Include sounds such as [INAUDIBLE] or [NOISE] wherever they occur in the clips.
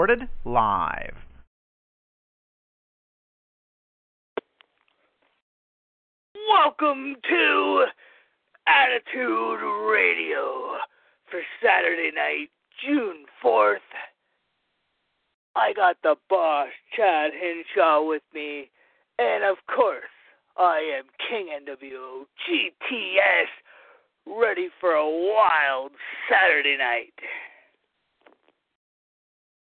Recorded live. Welcome to Attitude Radio for Saturday night, June 4th. I got the boss, Chad Hinshaw, with me, and of course, I am King NWO GTS, ready for a wild Saturday night.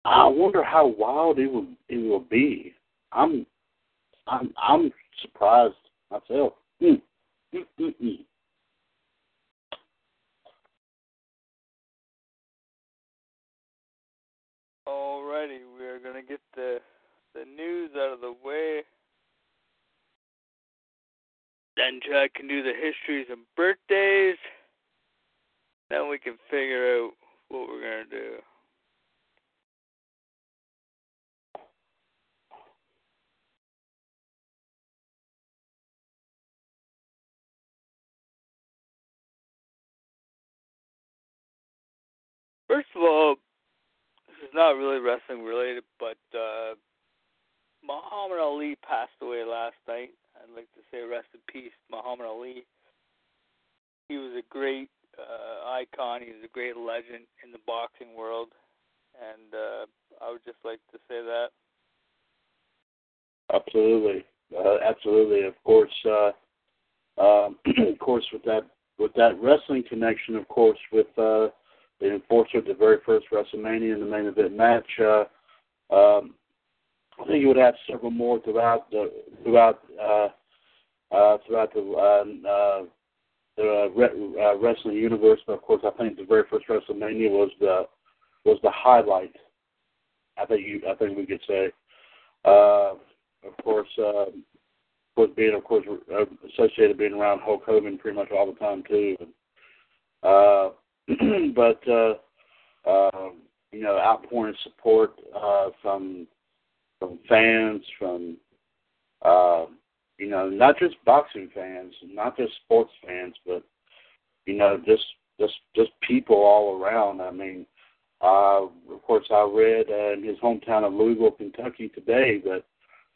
I wonder how wild it will it will be. I'm I'm I'm surprised myself. Mm. Alrighty, we are gonna get the the news out of the way. Then Chad can do the histories and birthdays. Then we can figure out what we're gonna do. First of all, this is not really wrestling related, but uh, Muhammad Ali passed away last night. I'd like to say rest in peace, Muhammad Ali. He was a great uh, icon. He was a great legend in the boxing world, and uh, I would just like to say that. Absolutely, uh, absolutely. Of course, uh, um, [CLEARS THROAT] of course, with that with that wrestling connection, of course, with uh, the enforcer at the very first WrestleMania in the main event match. Uh, um, I think you would have several more throughout the throughout uh, uh, throughout the uh, uh, the re- uh, wrestling universe. But of course, I think the very first WrestleMania was the was the highlight. I think you I think we could say. Uh, of course, uh, of course, being of course associated being around Hulk Hogan pretty much all the time too. And, uh, [CLEARS THROAT] but uh, uh, you know, outpouring support uh, from from fans, from uh, you know, not just boxing fans, not just sports fans, but you know, just just just people all around. I mean, uh, of course, I read uh, in his hometown of Louisville, Kentucky today that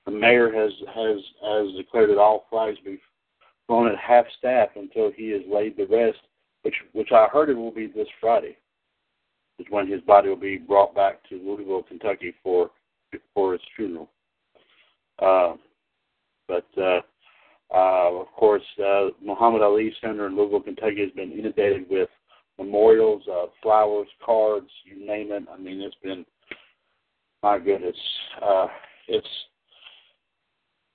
the mayor has has has declared that all flags be flown at half staff until he has laid the rest which which I heard it will be this Friday, is when his body will be brought back to Louisville, Kentucky for for his funeral. Uh, but uh, uh, of course, uh, Muhammad Ali Center in Louisville, Kentucky, has been inundated with memorials, uh, flowers, cards, you name it. I mean, it's been my goodness, uh, it's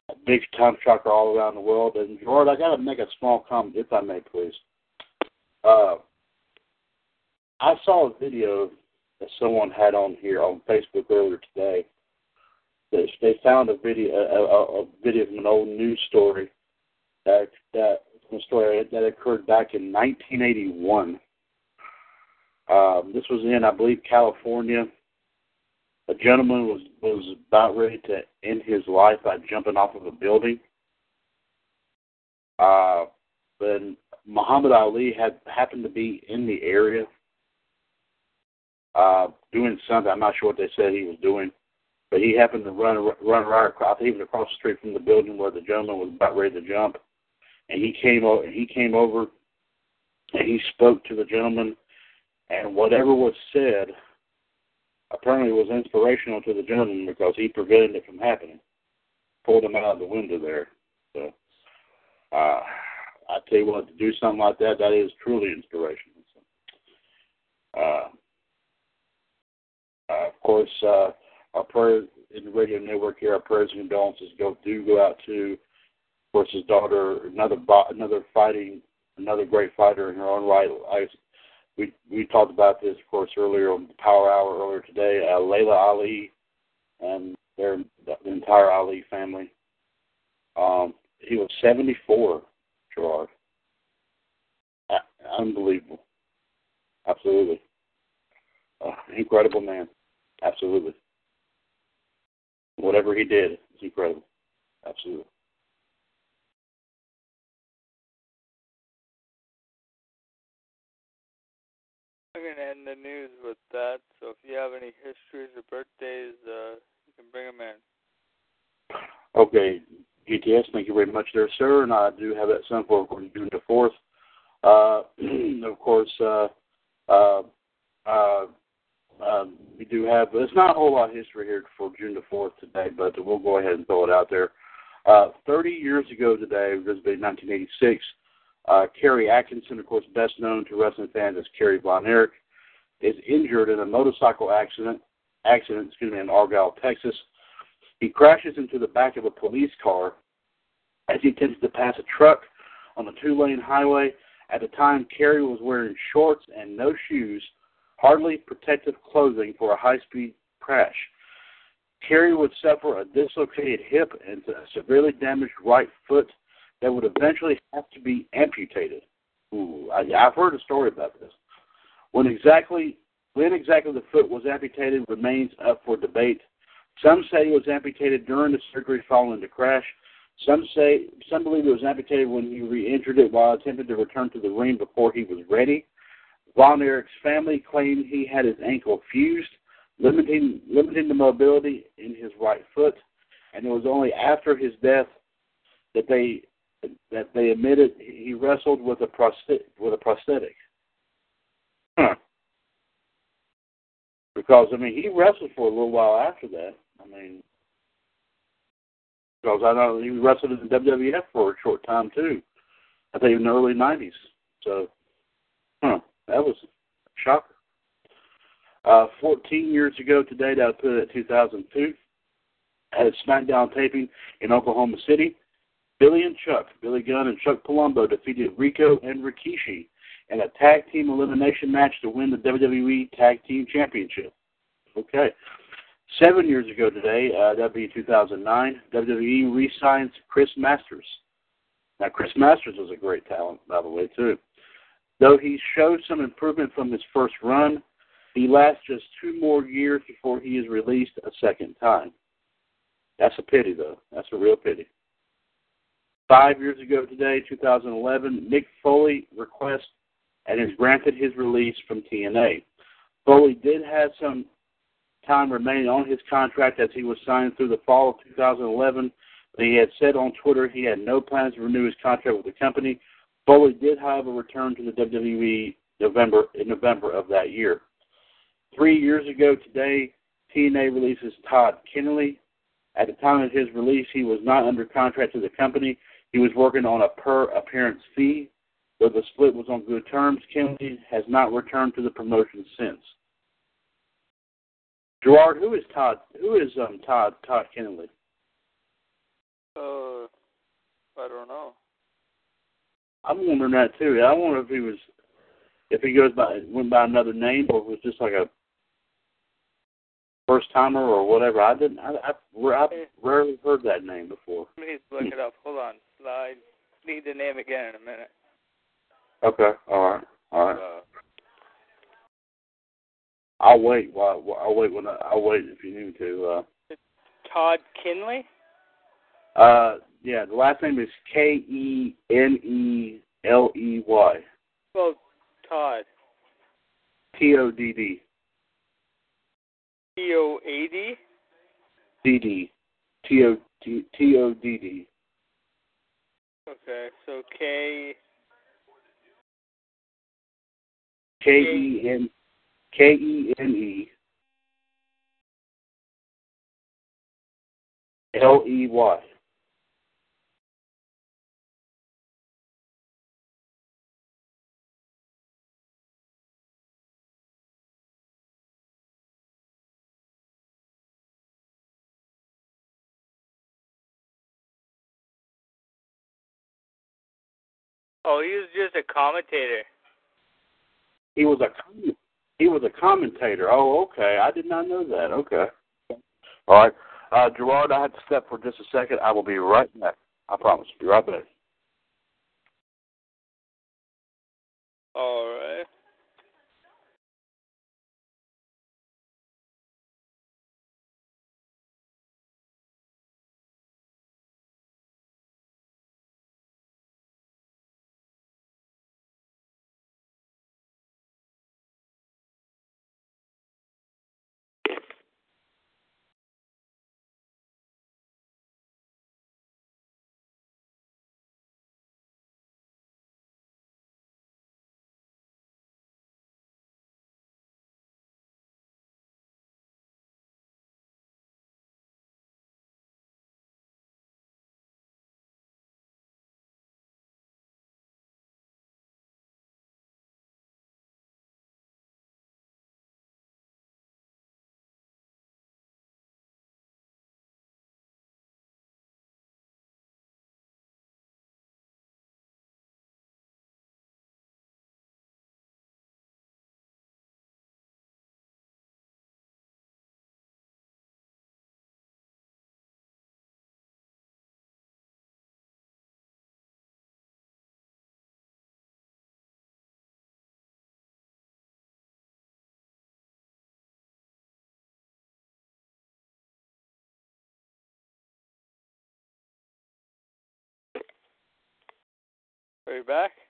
a big time shocker all around the world. And Gerard, I got to make a small comment, if I may, please. Uh, I saw a video that someone had on here on Facebook earlier today. That they found a video, a, a video from an old news story that that a story that occurred back in 1981. Um, this was in, I believe, California. A gentleman was was about ready to end his life by jumping off of a building. Uh, but Muhammad Ali had happened to be in the area uh, doing something. I'm not sure what they said he was doing, but he happened to run run right across, even across the street from the building where the gentleman was about ready to jump, and he came over. He came over, and he spoke to the gentleman, and whatever was said apparently was inspirational to the gentleman because he prevented it from happening, pulled him out of the window there. So. Uh, I tell you what, to do something like that, that is truly inspirational. So, uh, uh, of course, uh, our prayers in the radio network here, our prayers and condolences go do go out to, of course, his daughter, another another fighting another great fighter in her own right. I, we we talked about this, of course, earlier on the Power Hour earlier today. Uh, Laila Ali and their the entire Ali family. Um, he was 74, Uh, unbelievable. Absolutely. Uh, incredible man. Absolutely. Whatever he did is incredible. Absolutely. I'm going to end the news with that. So if you have any histories or birthdays, uh, you can bring them in. Okay, GTS, thank you very much there, sir. And I do have that son for June the 4th. Uh, [CLEARS THROAT] of course, uh, uh, uh, uh, we do have, but it's not a whole lot of history here for June the 4th today, but we'll go ahead and throw it out there. Uh, 30 years ago today, this be 1986, uh, Kerry Adkisson, of course, best known to wrestling fans as Kerry Von Erich, is injured in a motorcycle accident, accident, excuse me, in Argyle, Texas. He crashes into the back of a police car as he attempts to pass a truck on a two-lane highway. At the time, Kerry was wearing shorts and no shoes, hardly protective clothing for a high-speed crash. Kerry would suffer a dislocated hip and a severely damaged right foot that would eventually have to be amputated. Ooh, I, I've heard a story about this. When exactly when exactly the foot was amputated remains up for debate. Some say it was amputated during the surgery following the crash. Some say some believe it was amputated when he re-injured it while attempting to return to the ring before he was ready. Von Erich's family claimed he had his ankle fused, limiting limiting the mobility in his right foot, and it was only after his death that they that they admitted he wrestled with a prosthetic with a prosthetic. Huh. Because I mean he wrestled for a little while after that. I mean because I know he wrestled in the WWF for a short time too. I think in the early nineties. So huh, that was a shocker. Uh, 14 years ago today, that was put at 2002, at a SmackDown taping in Oklahoma City. Billy and Chuck, Billy Gunn and Chuck Palumbo defeated Rico and Rikishi in a tag team elimination match to win the WWE Tag Team Championship. Okay. Seven years ago today, uh, that'd be 2009, WWE re-signs Chris Masters. Now, Chris Masters was a great talent, by the way, too. Though he showed some improvement from his first run, he lasts just two more years before he is released a second time. That's a pity, though. That's a real pity. Five years ago today, 2011, Mick Foley requests and is granted his release from TNA. Foley did have some time remaining on his contract as he was signed through the fall of 2011. But he had said on Twitter he had no plans to renew his contract with the company. Foley did, however, return to the WWE November in November of that year. Three years ago today, TNA releases Todd Keneley. At the time of his release, he was not under contract to the company. He was working on a per appearance fee. Though the split was on good terms, Keneley has not returned to the promotion since. Gerard, who is Todd? Who is um Todd Todd Keneley? Uh, I don't know. I'm wondering that too. I wonder if he was, if he goes by went by another name or was just like a first timer or whatever. I didn't. I, I I've rarely heard that name before. Please look it up. Hold on. I need the name again in a minute. Okay. All right. All right. Uh, I'll wait. While, I'll wait when I, I'll wait if you need me to. Uh, Todd Kinley. uh, yeah. The last name is K E N E L E Y. Well, Todd. T O D D. T O A D. D D. T O T T O D D. Okay, so K K E N K E N E L E Y. Oh, he was just a commentator. He was a he was a commentator. Oh, okay. I did not know that. Okay. All right. Uh, Gerard, I have to step for just a second. I will be right back. I promise. Be right back. All right. Are back?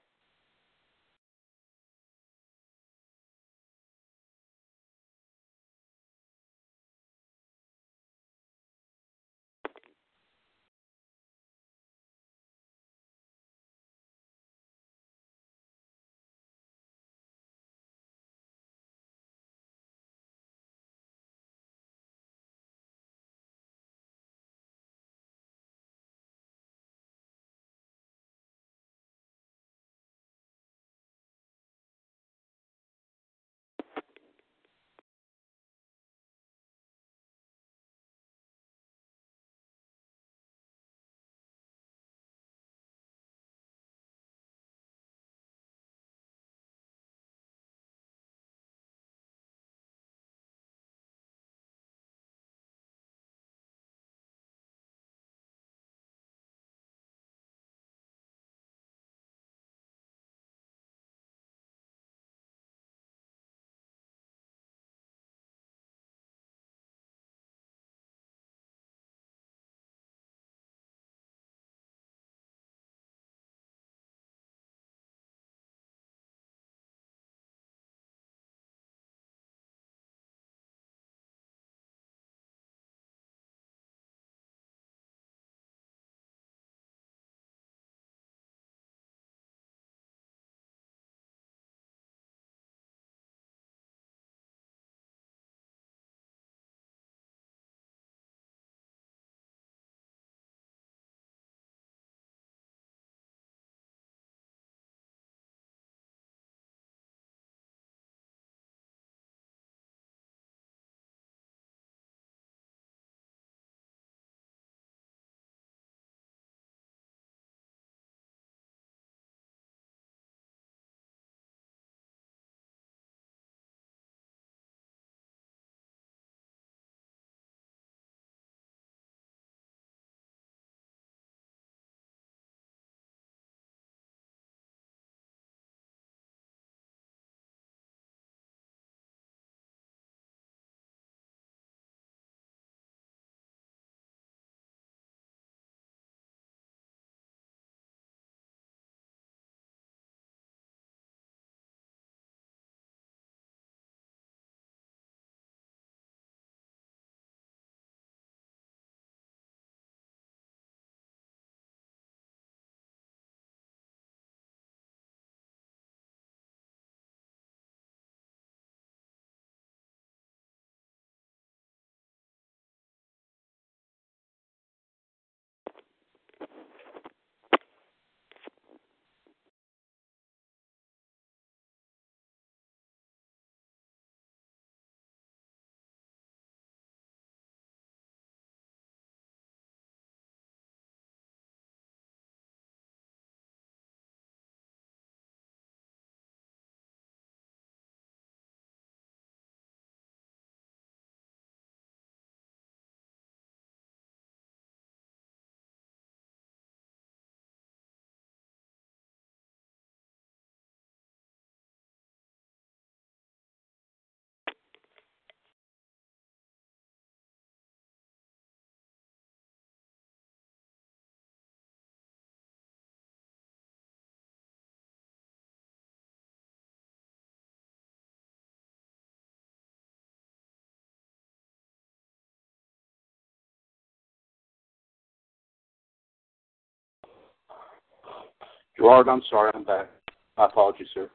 Gerard, I'm sorry, I'm back. My apologies, sir.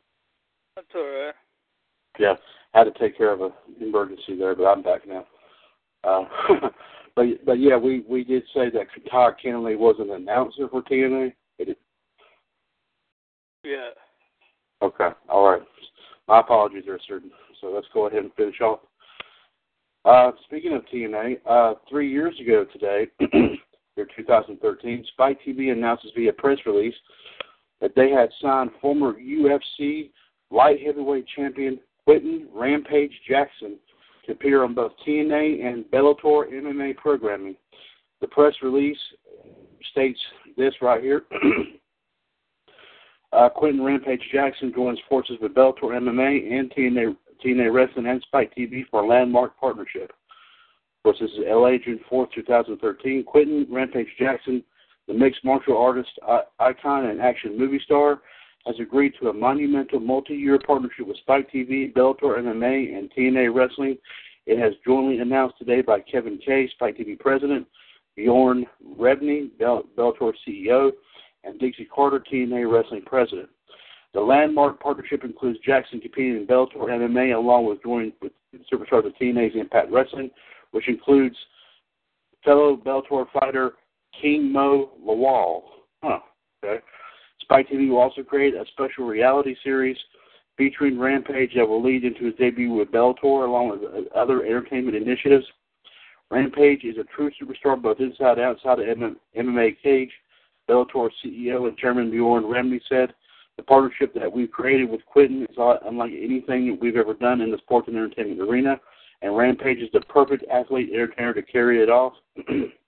That's all right. Yeah, had to take care of an emergency there, but I'm back now. Uh, [LAUGHS] but but yeah, we we did say that Todd Keneley was an announcer for TNA. It, Yeah. okay, all right. My apologies there, sir. So let's go ahead and finish off. Uh, speaking of TNA, uh, three years ago today, [CLEARS THROAT] year 2013, Spike TV announces via press release that they had signed former UFC light heavyweight champion Quinton Rampage Jackson to appear on both TNA and Bellator MMA programming. The press release states this right here. [CLEARS THROAT] uh, Quinton Rampage Jackson joins forces with Bellator MMA and TNA, TNA Wrestling and Spike TV for a landmark partnership. Of course, this is LA, June 4th, 2013. Quinton Rampage Jackson, the mixed martial artist, icon, and action movie star, has agreed to a monumental multi-year partnership with Spike TV, Bellator MMA, and TNA Wrestling. It has jointly announced today by Kevin Kay, Spike TV president, Bjorn Rebney, Bell- Bellator CEO, and Dixie Carter, TNA Wrestling president. The landmark partnership includes Jackson competing in Bellator MMA along with joining with superstars of TNA's Impact Wrestling, which includes fellow Bellator fighter King Mo Lawal. Huh. Okay. Spike TV will also create a special reality series featuring Rampage that will lead into his debut with Bellator along with other entertainment initiatives. Rampage is a true superstar both inside and outside of MMA cage. Bellator CEO and Chairman Bjorn Rebney said, the partnership that we've created with Quinton is unlike anything we've ever done in the sports and entertainment arena, and Rampage is the perfect athlete entertainer to carry it off. [CLEARS THROAT]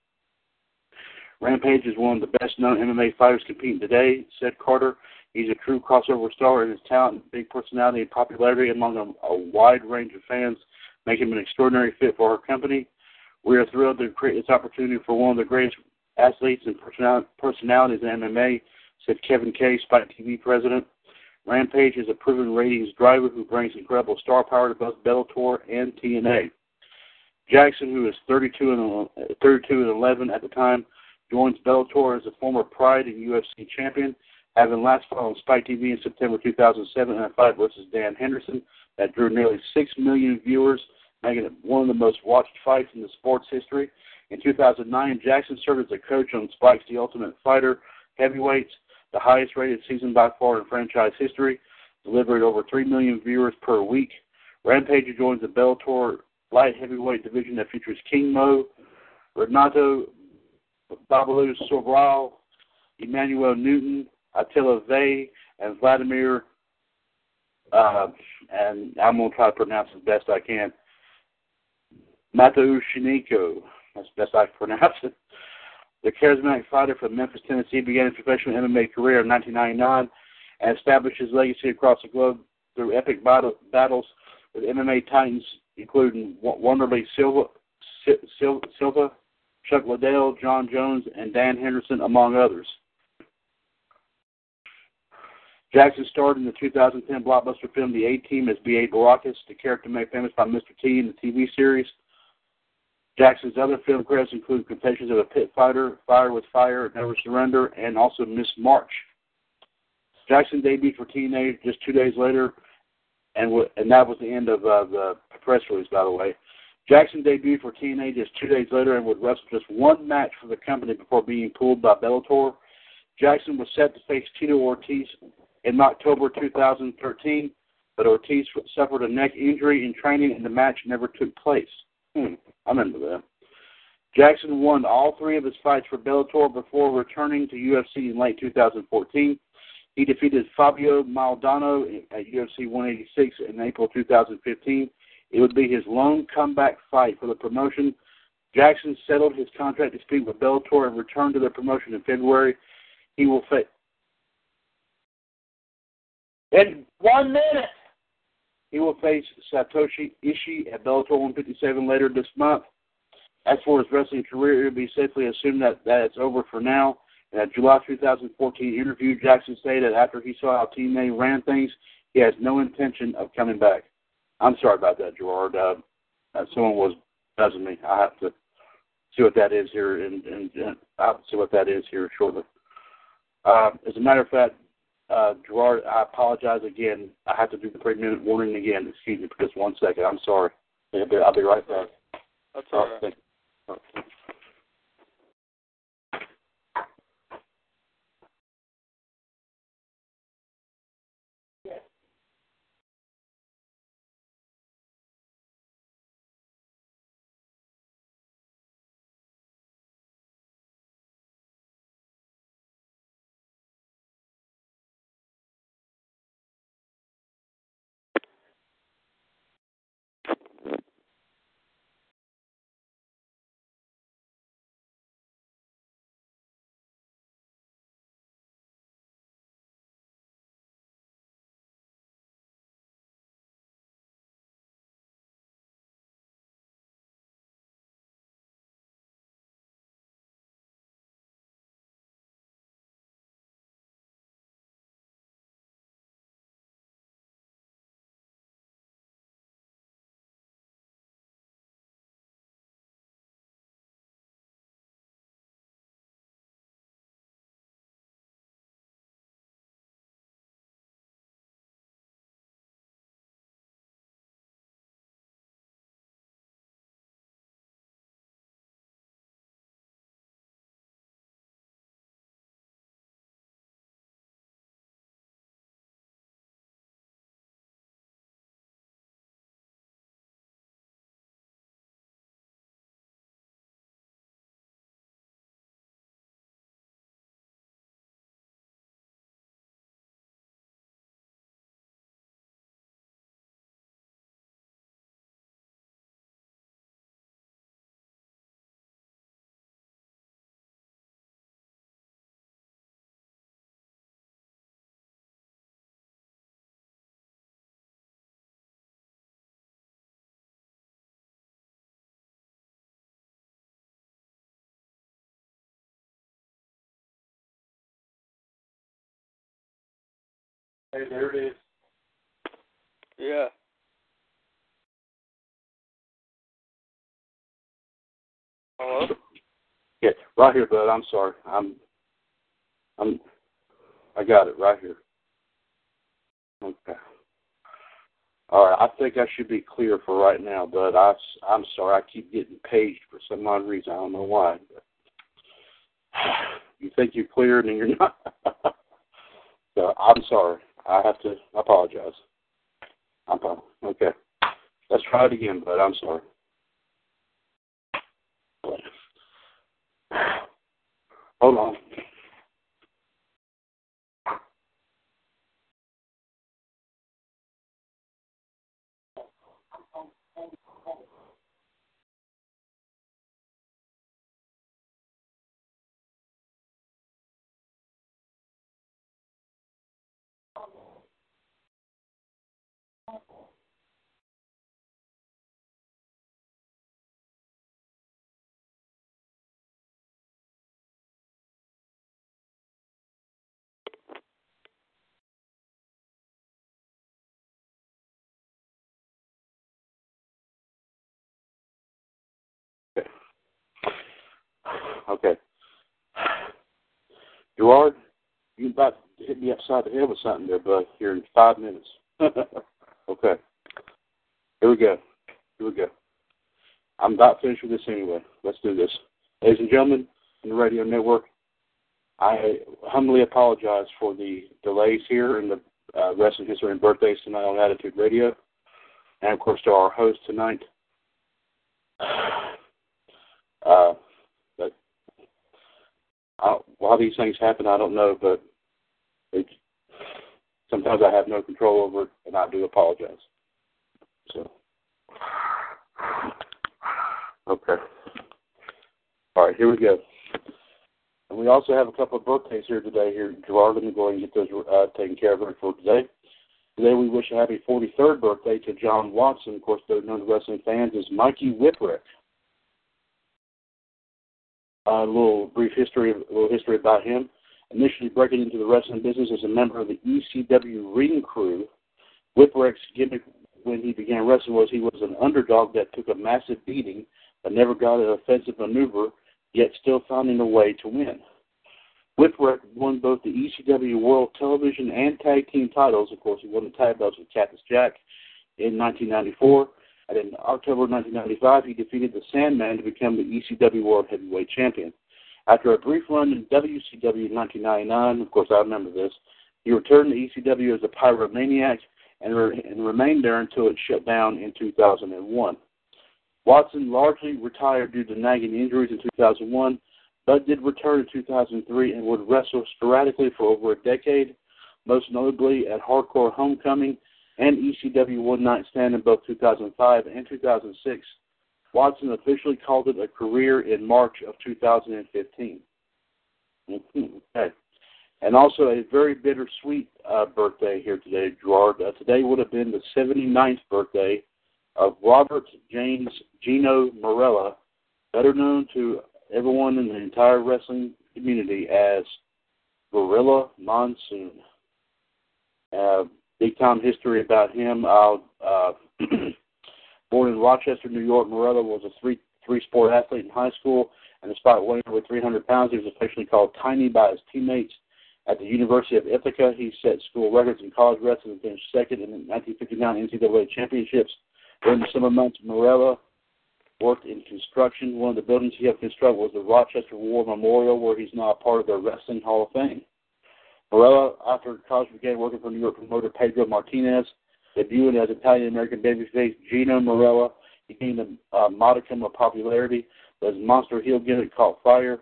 Rampage is one of the best known MMA fighters competing today, said Carter. He's a true crossover star, and his talent, big personality, and popularity among a, a wide range of fans make him an extraordinary fit for our company. We are thrilled to create this opportunity for one of the greatest athletes and personalities in MMA, said Kevin Kay, Spike TV president. Rampage is a proven ratings driver who brings incredible star power to both Bellator and TNA. Jackson, who is 32 and uh, 32 and 11 at the time, joins Bellator as a former Pride and UFC champion, having last fought on Spike TV in September 2007 in a fight versus Dan Henderson that drew nearly 6 million viewers, making it one of the most watched fights in the sport's history. In 2009, Jackson served as a coach on Spike's The Ultimate Fighter heavyweights, the highest rated season by far in franchise history, delivered over 3 million viewers per week. Rampage joins the Bellator light heavyweight division that features King Mo, Renato Babalu Sobral, Emmanuel Newton, Attila Végh, and Vladimir, uh, and I'm going to try to pronounce as best I can, Mateuszyniko. That's the best I can pronounce it. The charismatic fighter from Memphis, Tennessee began his professional MMA career in 1999 and established his legacy across the globe through epic battle, battles with MMA titans including Wanderlei Silva, Silva, Chuck Liddell, Jon Jones, and Dan Henderson, among others. Jackson starred in the 2010 blockbuster film The A-Team as B.A. Baracus, the character made famous by Mr. T in the TV series. Jackson's other film credits include Confessions of a Pit Fighter, Fire with Fire, Never Surrender, and also Miss March. Jackson debuted for TNA just two days later, and w- and that was the end of uh, the press release, by the way. Jackson debuted for TNA just two days later and would wrestle just one match for the company before being pulled by Bellator. Jackson was set to face Tito Ortiz in October 2013, but Ortiz suffered a neck injury in training and the match never took place. Hmm, I remember that. Jackson won all three of his fights for Bellator before returning to UFC in late 2014. He defeated Fabio Maldonado at UFC 186 in April 2015. It would be his lone comeback fight for the promotion. Jackson settled his contract dispute with Bellator and returned to the promotion in February. He will face. In one minute! He will face Satoshi Ishii at Bellator 157 later this month. As for his wrestling career, it would be safely assumed that, that it's over for now. In a July 2014 interview, Jackson stated after he saw how TNA ran things, he has no intention of coming back. I'm sorry about that, Gerard. Uh, uh, someone was buzzing me. I have to see what that is here, and, and, and I'll see what that is here shortly. Uh, as a matter of fact, uh, Gerard, I apologize again. I have to do the three minute warning again. Excuse me for just one second. I'm sorry. I'll be, I'll be right back. That's all right. Thank you. Hey, there it is. Yeah. Hello? Yeah, right here, bud. I'm sorry. I'm, I'm, I got it right here. Okay. All right. I think I should be clear for right now, but I, I'm sorry. I keep getting paged for some odd reason. I don't know why. But [SIGHS] you think you're clear and you're not. [LAUGHS] so I'm sorry. I have to apologize. I'm fine. okay. Let's try it again, but I'm sorry. Hold on. Okay. [SIGHS] Gerard, you about to hit me upside the head with something there, bud, here in five minutes. [LAUGHS] okay. Here we go. Here we go. I'm about finished with this anyway. Let's do this. Ladies and gentlemen in the radio network, I humbly apologize for the delays here in the uh, wrestling history and birthdays tonight on Attitude Radio. And of course to our host tonight. [SIGHS] Uh, Why these things happen, I don't know, but it, sometimes I have no control over it, and I do apologize. So, okay. All right, here we go. And we also have a couple of birthdays here today. Here, Gerard, let me go ahead and get those uh, taken care of for today. Today we wish a happy 43rd birthday to John Watson. Of course, known to wrestling fans as Mikey Whipwreck a little brief history, a little history about him. Initially breaking into the wrestling business as a member of the ECW ring crew, Whipwreck's gimmick when he began wrestling was he was an underdog that took a massive beating but never got an offensive maneuver, yet still finding a way to win. Whipwreck won both the ECW World Television and Tag Team titles. Of course, he won the tag belts with Cactus Jack in 1994. And in October 1995, he defeated the Sandman to become the ECW World Heavyweight Champion. After a brief run in WCW in 1999, of course I remember this, he returned to ECW as a pyromaniac and, re- and remained there until it shut down in 2001. Watson largely retired due to nagging injuries in 2001, but did return in 2003 and would wrestle sporadically for over a decade, most notably at Hardcore Homecoming and ECW One Night Stand in both 2005 and 2006. Watson officially called it a career in March of 2015. Mm-hmm. Okay. And also a very bittersweet uh, birthday here today, Gerard. Uh, today would have been the 79th birthday of Robert James Gino Marella, better known to everyone in the entire wrestling community as Gorilla Monsoon. Uh, big time history about him. Uh, uh, [CLEARS THROAT] born in Rochester, New York, Marella was a three three sport athlete in high school, and despite weighing over 300 pounds, he was officially called tiny by his teammates. At the University of Ithaca, he set school records in college wrestling and finished second in the 1959 NCAA championships. During the summer months, Marella worked in construction. One of the buildings he helped construct was the Rochester War Memorial, where he's now a part of the Wrestling Hall of Fame. Marella, after college, began working for New York promoter Pedro Martinez, debuting as Italian American babyface Gino Marella. He gained a, a modicum of popularity, but his monster heel gimmick caught fire.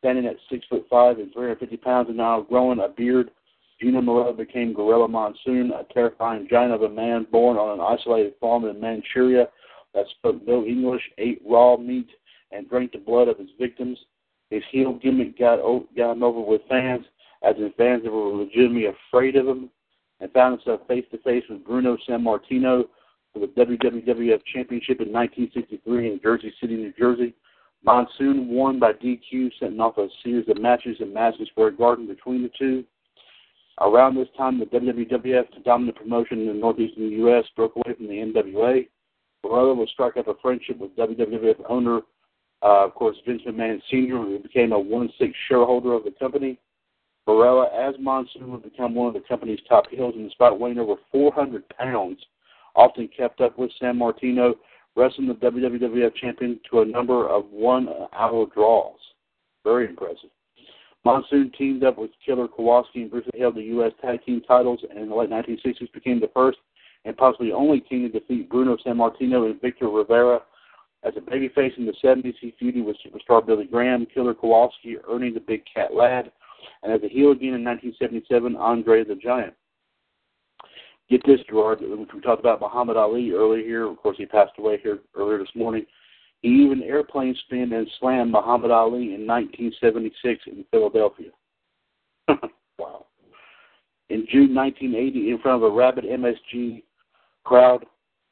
Standing at six foot five and 350 pounds, and now growing a beard, Gino Marella became Gorilla Monsoon, a terrifying giant of a man born on an isolated farm in Manchuria that spoke no English, ate raw meat, and drank the blood of his victims. His heel gimmick got, got him over with fans, as in fans were legitimately afraid of him, and found himself face to face with Bruno Sammartino for the WWF Championship in 1963 in Jersey City, New Jersey. Monsoon won by DQ, setting off a series of matches in Madison Square Garden between the two. Around this time, the WWF, the dominant promotion in the northeastern U.S., broke away from the NWA. Marella would strike up a friendship with WWF owner, uh, of course, Vince McMahon Sr., who became a one-sixth shareholder of the company. Marella, as Monsoon, would become one of the company's top heels, and despite weighing over 400 pounds, often kept up with Sammartino, wrestling the WWF champion to a number of one-hour draws. Very impressive. Monsoon teamed up with Killer Kowalski and briefly held the U.S. Tag Team titles, and in the late 1960s became the first and possibly only team to defeat Bruno Sammartino and Victor Rivera. As a babyface in the 70s, he feuded with superstar Billy Graham, Killer Kowalski, Ernie the Big Cat Ladd, and as a heel again in 1977, Andre the Giant. Get this, Gerard. We talked about Muhammad Ali earlier here. Of course, he passed away here earlier this morning. He even airplane spinned and slammed Muhammad Ali in 1976 in Philadelphia. [LAUGHS] wow. In June 1980, in front of a rabid MSG crowd,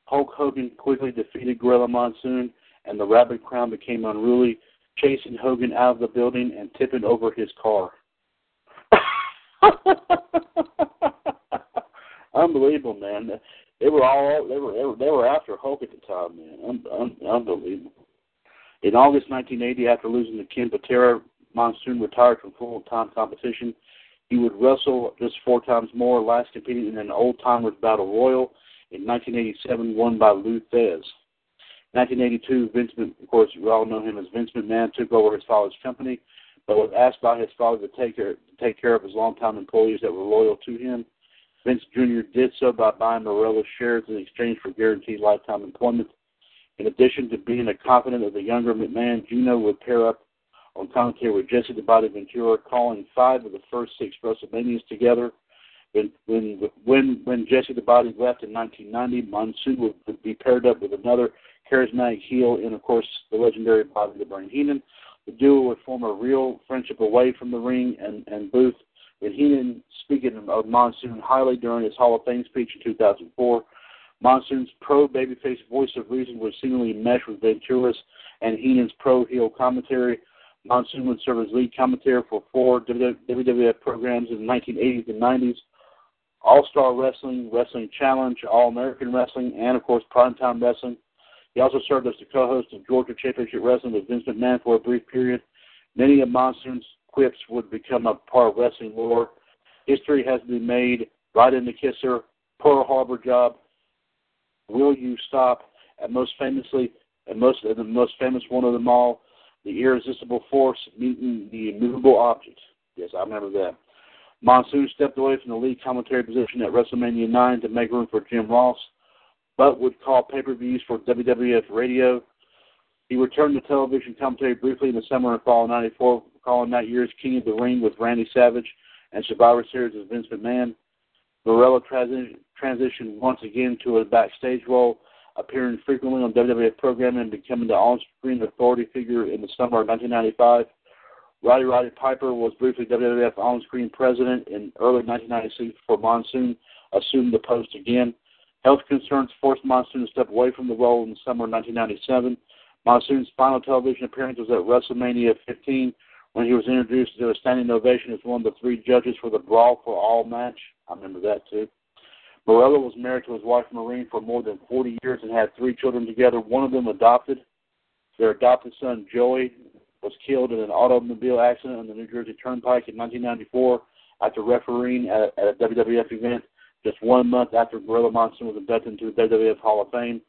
Hulk Hogan quickly defeated Gorilla Monsoon, and the rabid crowd became unruly, chasing Hogan out of the building and tipping over his car. [LAUGHS] Unbelievable, man. They were all they were they were, after Hulk at the time, man. Un, un, unbelievable. In August 1980, after losing to Ken Patera, Monsoon retired from full-time competition. He would wrestle just four times more, last competing in an old timers battle royal in 1987, won by Lou Thesz. 1982, Vince, of course, we all know him as Vince McMahon, took over his father's company, but was asked by his father to take care, to take care of his longtime employees that were loyal to him. Vince Jr. did so by buying Marella's shares in exchange for guaranteed lifetime employment. In addition to being a confidant of the younger McMahon, Gino would pair up on commentary with Jesse the Body Ventura, calling five of the first six WrestleManias together. When when when when Jesse the Body left in 1990, Monsoon would, would be paired up with another charismatic heel, and of course the legendary Bobby the Brain Heenan. The duo would form a real friendship away from the ring and and booth. With Heenan speaking of Monsoon highly during his Hall of Fame speech in 2004. Monsoon's pro babyface voice of reason would seemingly mesh with Ventura's and Heenan's pro heel commentary. Monsoon would serve as lead commentator for four WWF programs in the 1980s and 90s All Star Wrestling, Wrestling Challenge, All American Wrestling, and of course Primetime Wrestling. He also served as the co host of Georgia Championship Wrestling with Vince McMahon for a brief period. Many of Monsoon's quips would become a part of wrestling lore. History has been made right in the kisser, Pearl Harbor job, Will You Stop, and most famously, and most and the most famous one of them all, the irresistible force meeting the immovable object. Yes, I remember that. Monsoon stepped away from the lead commentary position at WrestleMania 9 to make room for Jim Ross, but would call pay-per-views for WWF Radio. He returned to television commentary briefly in the summer and fall of 94, calling that year's King of the Ring with Randy Savage and Survivor Series with Vince McMahon. Marella transi- transitioned once again to a backstage role, appearing frequently on WWF programming and becoming the on-screen authority figure in the summer of 1995. Roddy Roddy Piper was briefly WWF on-screen president in early 1996 before Monsoon assumed the post again. Health concerns forced Monsoon to step away from the role in the summer of 1997. Monsoon's final television appearance was at WrestleMania 15 when he was introduced to a standing ovation as one of the three judges for the Brawl for All match. I remember that too. Marella was married to his wife Maureen for more than 40 years and had three children together, one of them adopted. Their adopted son, Joey, was killed in an automobile accident on the New Jersey Turnpike in 1994 after refereeing at, at a WWF event just one month after Gorilla Monsoon was inducted into the WWF Hall of Fame.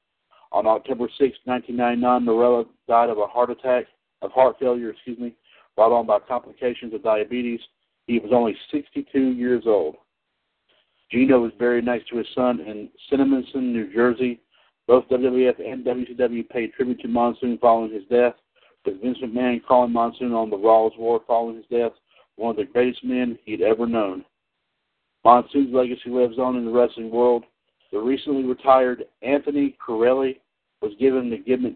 On October 6, 1999, Marella died of a heart attack, of heart failure, excuse me, brought on by complications of diabetes. He was only 62 years old. Gino was buried next to his son in Cinnaminson, New Jersey. Both WWF and WCW paid tribute to Monsoon following his death with Vince McMahon calling Monsoon on the Raw Is War following his death one of the greatest men he'd ever known. Monsoon's legacy lives on in the wrestling world. The recently retired Anthony Carelli was given the gimmick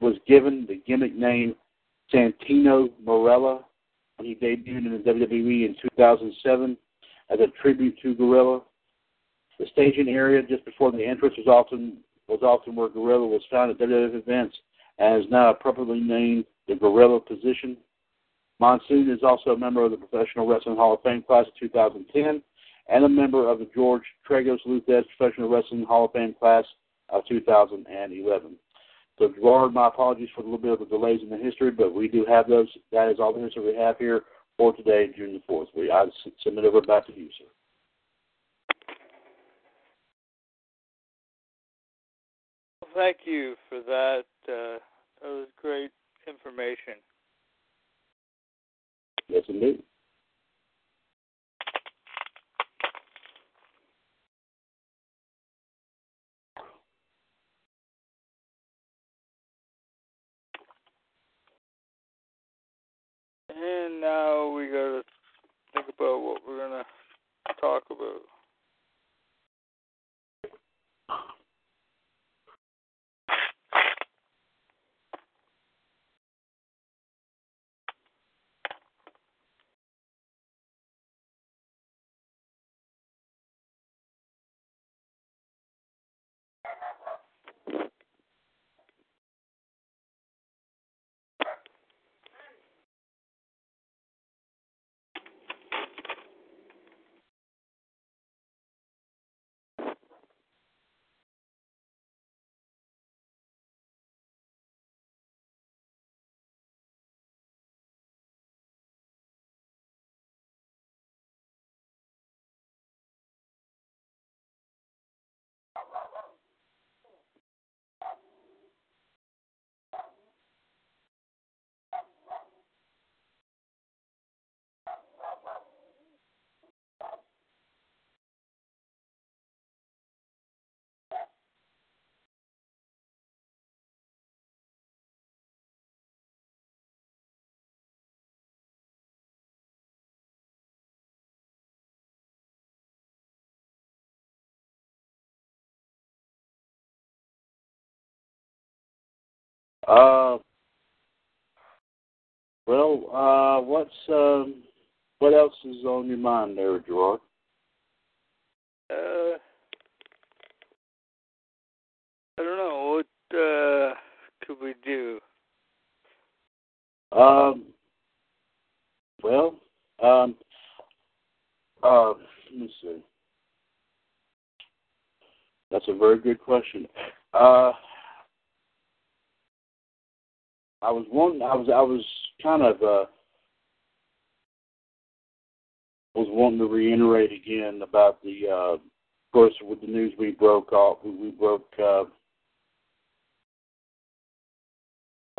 was given the gimmick name Santino Marella when he debuted in the WWE in 2007 as a tribute to Gorilla. The staging area just before the entrance was often was often where Gorilla was found at WWF events and is now appropriately named the Gorilla position. Monsoon is also a member of the Professional Wrestling Hall of Fame class of 2010 and a member of the George Tragos Lou Thesz Professional Wrestling Hall of Fame class of 2011. So, Gerard, my apologies for a little bit of the delays in the history, but we do have those. That is all the history we have here for today, June the 4th. We, I submit over back to you, sir. thank you for that. Uh, that was great information. Yes, indeed. And now we got to think about what we're to talk about. Uh, well, uh, what's um, what else is on your mind there, Gerard? Uh, I don't know. What uh, could we do? Um, well, um, uh, let me see. That's a very good question. Uh, I was one. I was. I was kind of. Uh, was wanting to reiterate again about the, uh, of course, with the news we broke off, we broke. Uh,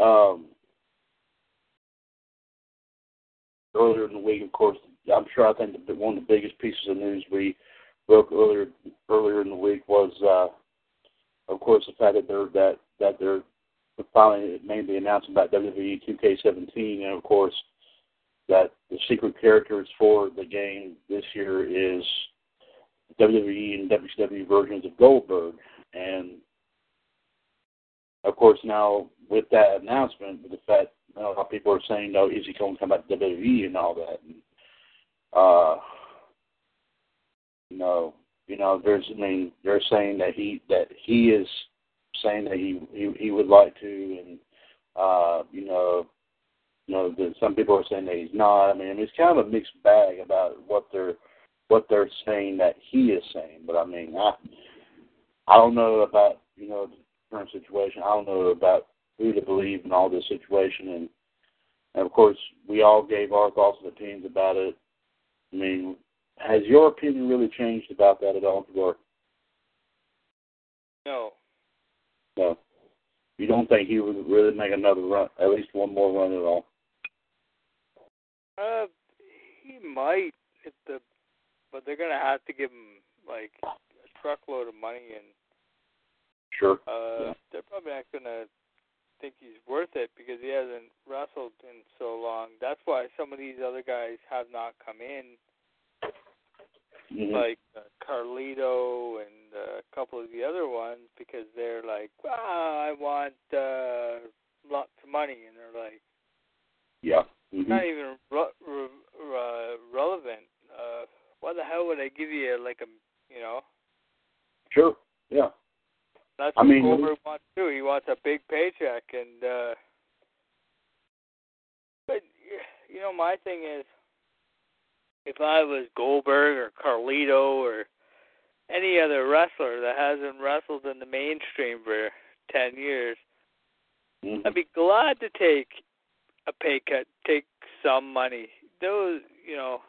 um, earlier in the week, of course, I'm sure I think that one of the biggest pieces of news we broke earlier earlier in the week was, uh, of course, the fact that they're that that they're finally it made the announcement about WWE 2K17, and of course, that the secret characters for the game this year is WWE and WCW versions of Goldberg, and of course now with that announcement, with the fact you know, of people are saying, "No, is he going to come back to WWE and all that?" And, uh, you know, you know, there's, I mean, they're saying that he that he is saying that he he, he would like to, and uh, you know, you know, the, some people are saying that he's not. I mean, it's kind of a mixed bag about what they're what they're saying that he is saying. But I mean, I I don't know about you know the current situation. I don't know about who to believe in all this situation, and and of course, we all gave our thoughts and opinions about it. I mean, has your opinion really changed about that at all, Gordon? No. No. You don't think he would really make another run, at least one more run at all? Uh, he might if the, but they're gonna have to give him like a truckload of money and. Sure. Uh, yeah. they're probably not gonna think he's worth it because he hasn't wrestled in so long. That's why some of these other guys have not come in, mm-hmm. like uh, Carlito and uh, a couple of the other ones, because they're like, "Ah, I want uh, lots of money," and they're like, "Yeah, mm-hmm. not even re- re- re- relevant." Uh, why the hell would I give you like a, you know? Sure. Yeah. That's I what mean, Goldberg wants too. He wants a big paycheck, and uh but you know, my thing is, if I was Goldberg or Carlito or any other wrestler that hasn't wrestled in the mainstream for ten years, mm-hmm. I'd be glad to take a pay cut, take some money. Those, you know,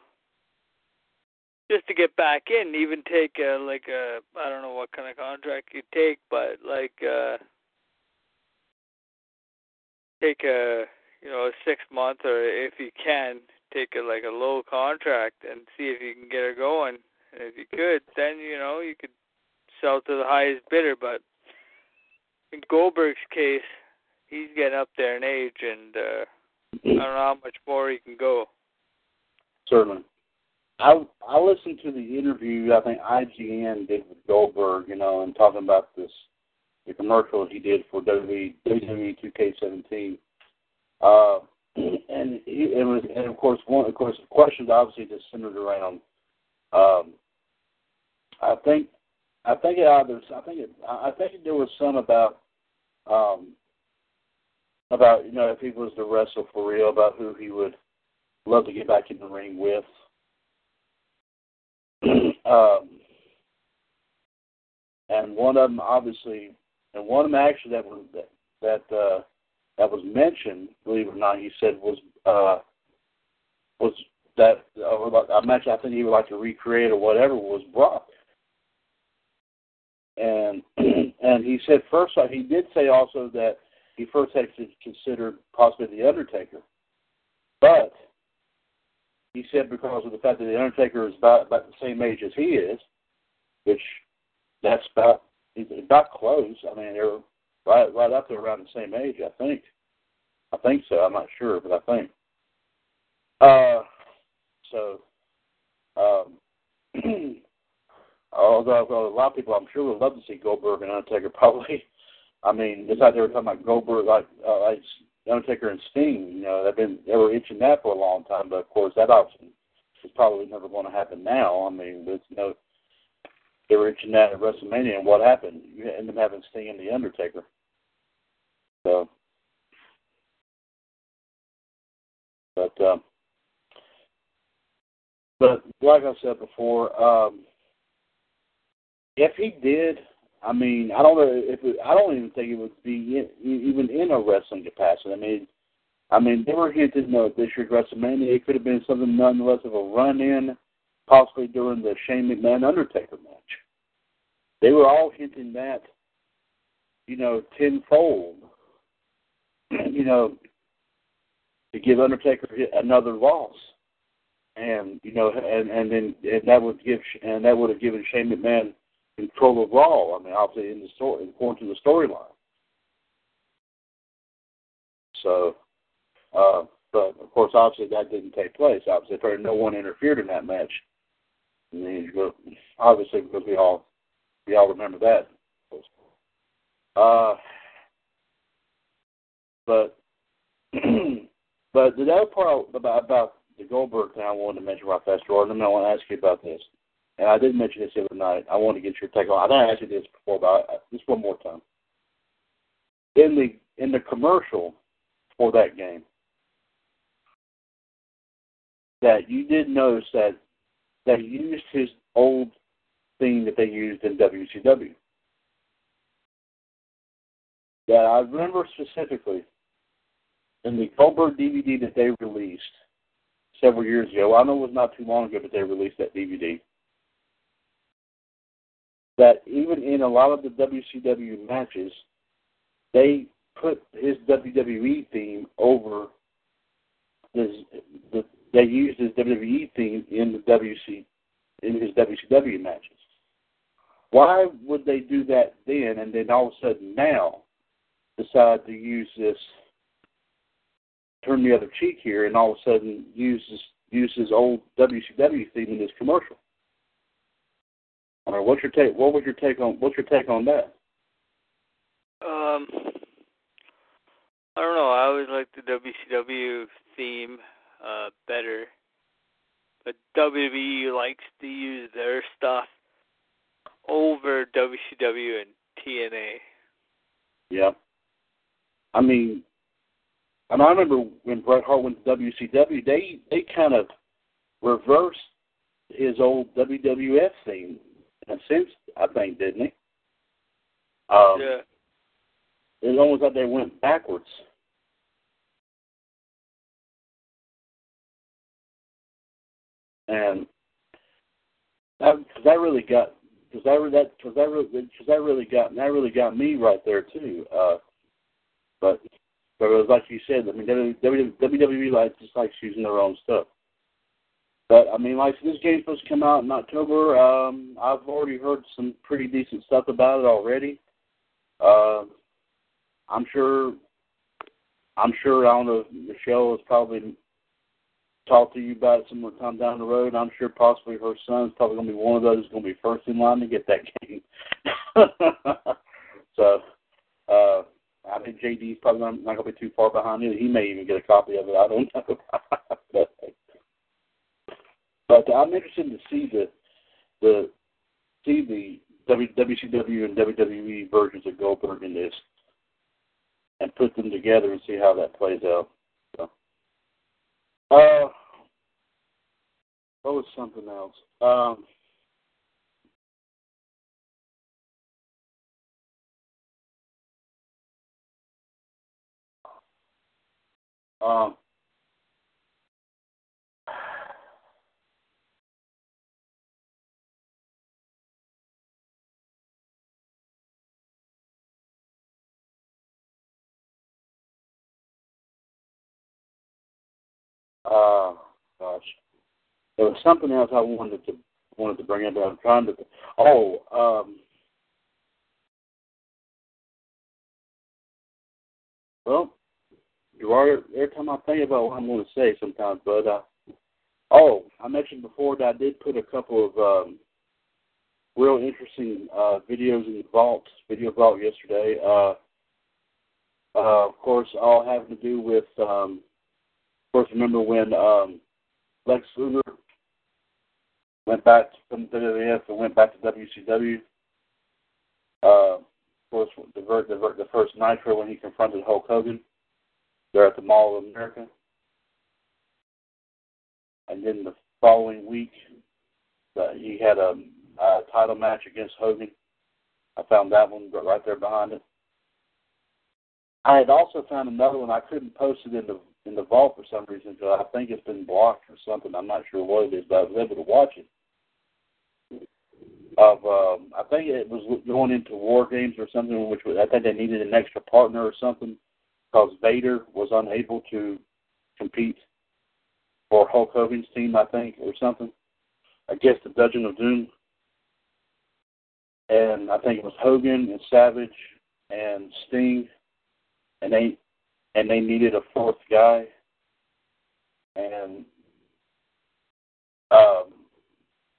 just to get back in, even take a like a I don't know what kind of contract you take, but like uh take a you know a six month or if you can take a like a low contract and see if you can get her going. And if you could, then you know you could sell to the highest bidder. But in Goldberg's case, he's getting up there in age, and uh I don't know how much more he can go. Certainly. I I listened to the interview I think IGN did with Goldberg, you know, and talking about this the commercial he did for WWE WWE 2K17. Uh, and it was, and of course, one of course, the questions obviously just centered around. Um, I think, I think it either, I think it, I think there was some about, um, about you know if he was to wrestle for real, about who he would love to get back in the ring with. [CLEARS THROAT] um, and one of them obviously, and one of them actually that was that that uh, that was mentioned, believe it or not, he said was uh, was that uh, I mentioned I think he would like to recreate or whatever was Brock. And [CLEARS THROAT] and he said first he did say also that he first had considered possibly the Undertaker, but he said because of the fact that the Undertaker is about about the same age as he is, which that's about he's about close. I mean, they're right right up there around the same age. I think. I think so. I'm not sure, but I think. Uh, so, um, [CLEARS THROAT] although a lot of people, I'm sure, would love to see Goldberg and Undertaker. [LAUGHS] Probably, I mean, it's like they were talking about Goldberg, like uh, like Undertaker and Sting. You know, they've been they were itching that for a long time, but of course that option is probably never going to happen now. I mean, with you know, they were itching that at WrestleMania, and what happened? You end up having Sting and the Undertaker. So, but um, but like I said before, um, if he did I mean, I don't know if it, I don't even think it would be in, even in a wrestling capacity. I mean, I mean they were hinting know, this year's WrestleMania. It could have been something nonetheless of a run-in possibly during the Shane McMahon Undertaker match. They were all hinting that, you know, tenfold, [CLEARS THROAT] you know, to give Undertaker another loss, and you know, and and then and that would give and that would have given Shane McMahon control of Raw. I mean, obviously in the story, according to the storyline. So, uh, but of course, obviously that didn't take place. Obviously, no one interfered in that match. I mean, obviously, because we all we all remember that. Uh, but [CLEARS THROAT] but the other part about about the Goldberg thing I wanted to mention right fast, Jordan, I want to ask you about this. And I did mention this the other night. I want to get your take on. I didn't ask you this before, but just one more time. In the in the commercial for that game, that you did notice that they used his old that they used in WCW. That I remember specifically in the Goldberg DVD that they released several years ago. I know it was not too long ago that they released that DVD. That even in a lot of the WCW matches, they put his WWE theme over his, the they used his WWE theme in the WC in his WCW matches. Why would they do that then and then all of a sudden now decide to use this turn the other cheek here and all of a sudden use his use his old WCW theme in this commercial? All right, what's your take what was your take on what's your take on that? Um I don't know, I always liked the WCW theme uh, better. But WWE likes to use their stuff over WCW and TNA. Yeah. I mean, and I remember when Bret Hart went to WCW, they they kind of reversed his old WWF theme in a sense, I think, didn't he? Um, yeah. It's almost like they went backwards. and that that really got because that that because that really because that really got that really got me right there too. Uh, but but it was like you said. I mean, WWE like just likes using their own stuff. But I mean, like this game's supposed to come out in October. Um, I've already heard some pretty decent stuff about it already. Uh, I'm sure. I'm sure. I don't know. Michelle is probably talk to you about it some more time down the road. I'm sure possibly her son's probably going to be one of those going to be first in line to get that game. [LAUGHS] so, uh, I think JD's probably not, not going to be too far behind either. He may even get a copy of it. I don't [LAUGHS] know. but, but I'm interested to see the the see the WCW and WWE versions of Goldberg in this and put them together and see how that plays out. Uh, what was something else? Um, um, Uh, gosh, there was something else I wanted to wanted to bring up. I'm trying to. Oh, um, well, you are every time I think about what I'm going to say sometimes, but uh, oh, I mentioned before that I did put a couple of um, real interesting uh, videos in the vault, video vault yesterday. Uh, uh, of course, all having to do with um, course, remember when um, Lex Luger went back from WWF and went back to WCW? Uh, of course, the, the, the first Nitro when he confronted Hulk Hogan there at the Mall of America. And then the following week, uh, he had a, a title match against Hogan. I found that one right there behind it. I had also found another one. I couldn't post it in the in the vault for some reason because I think it's been blocked or something. I'm not sure what it is, but I was able to watch it. of um, I think it was going into War Games or something, which was, I think they needed an extra partner or something because Vader was unable to compete for Hulk Hogan's team, I think, or something. I guess the Dungeon of Doom, and I think it was Hogan and Savage and Sting, and they and they needed a fourth guy, and um,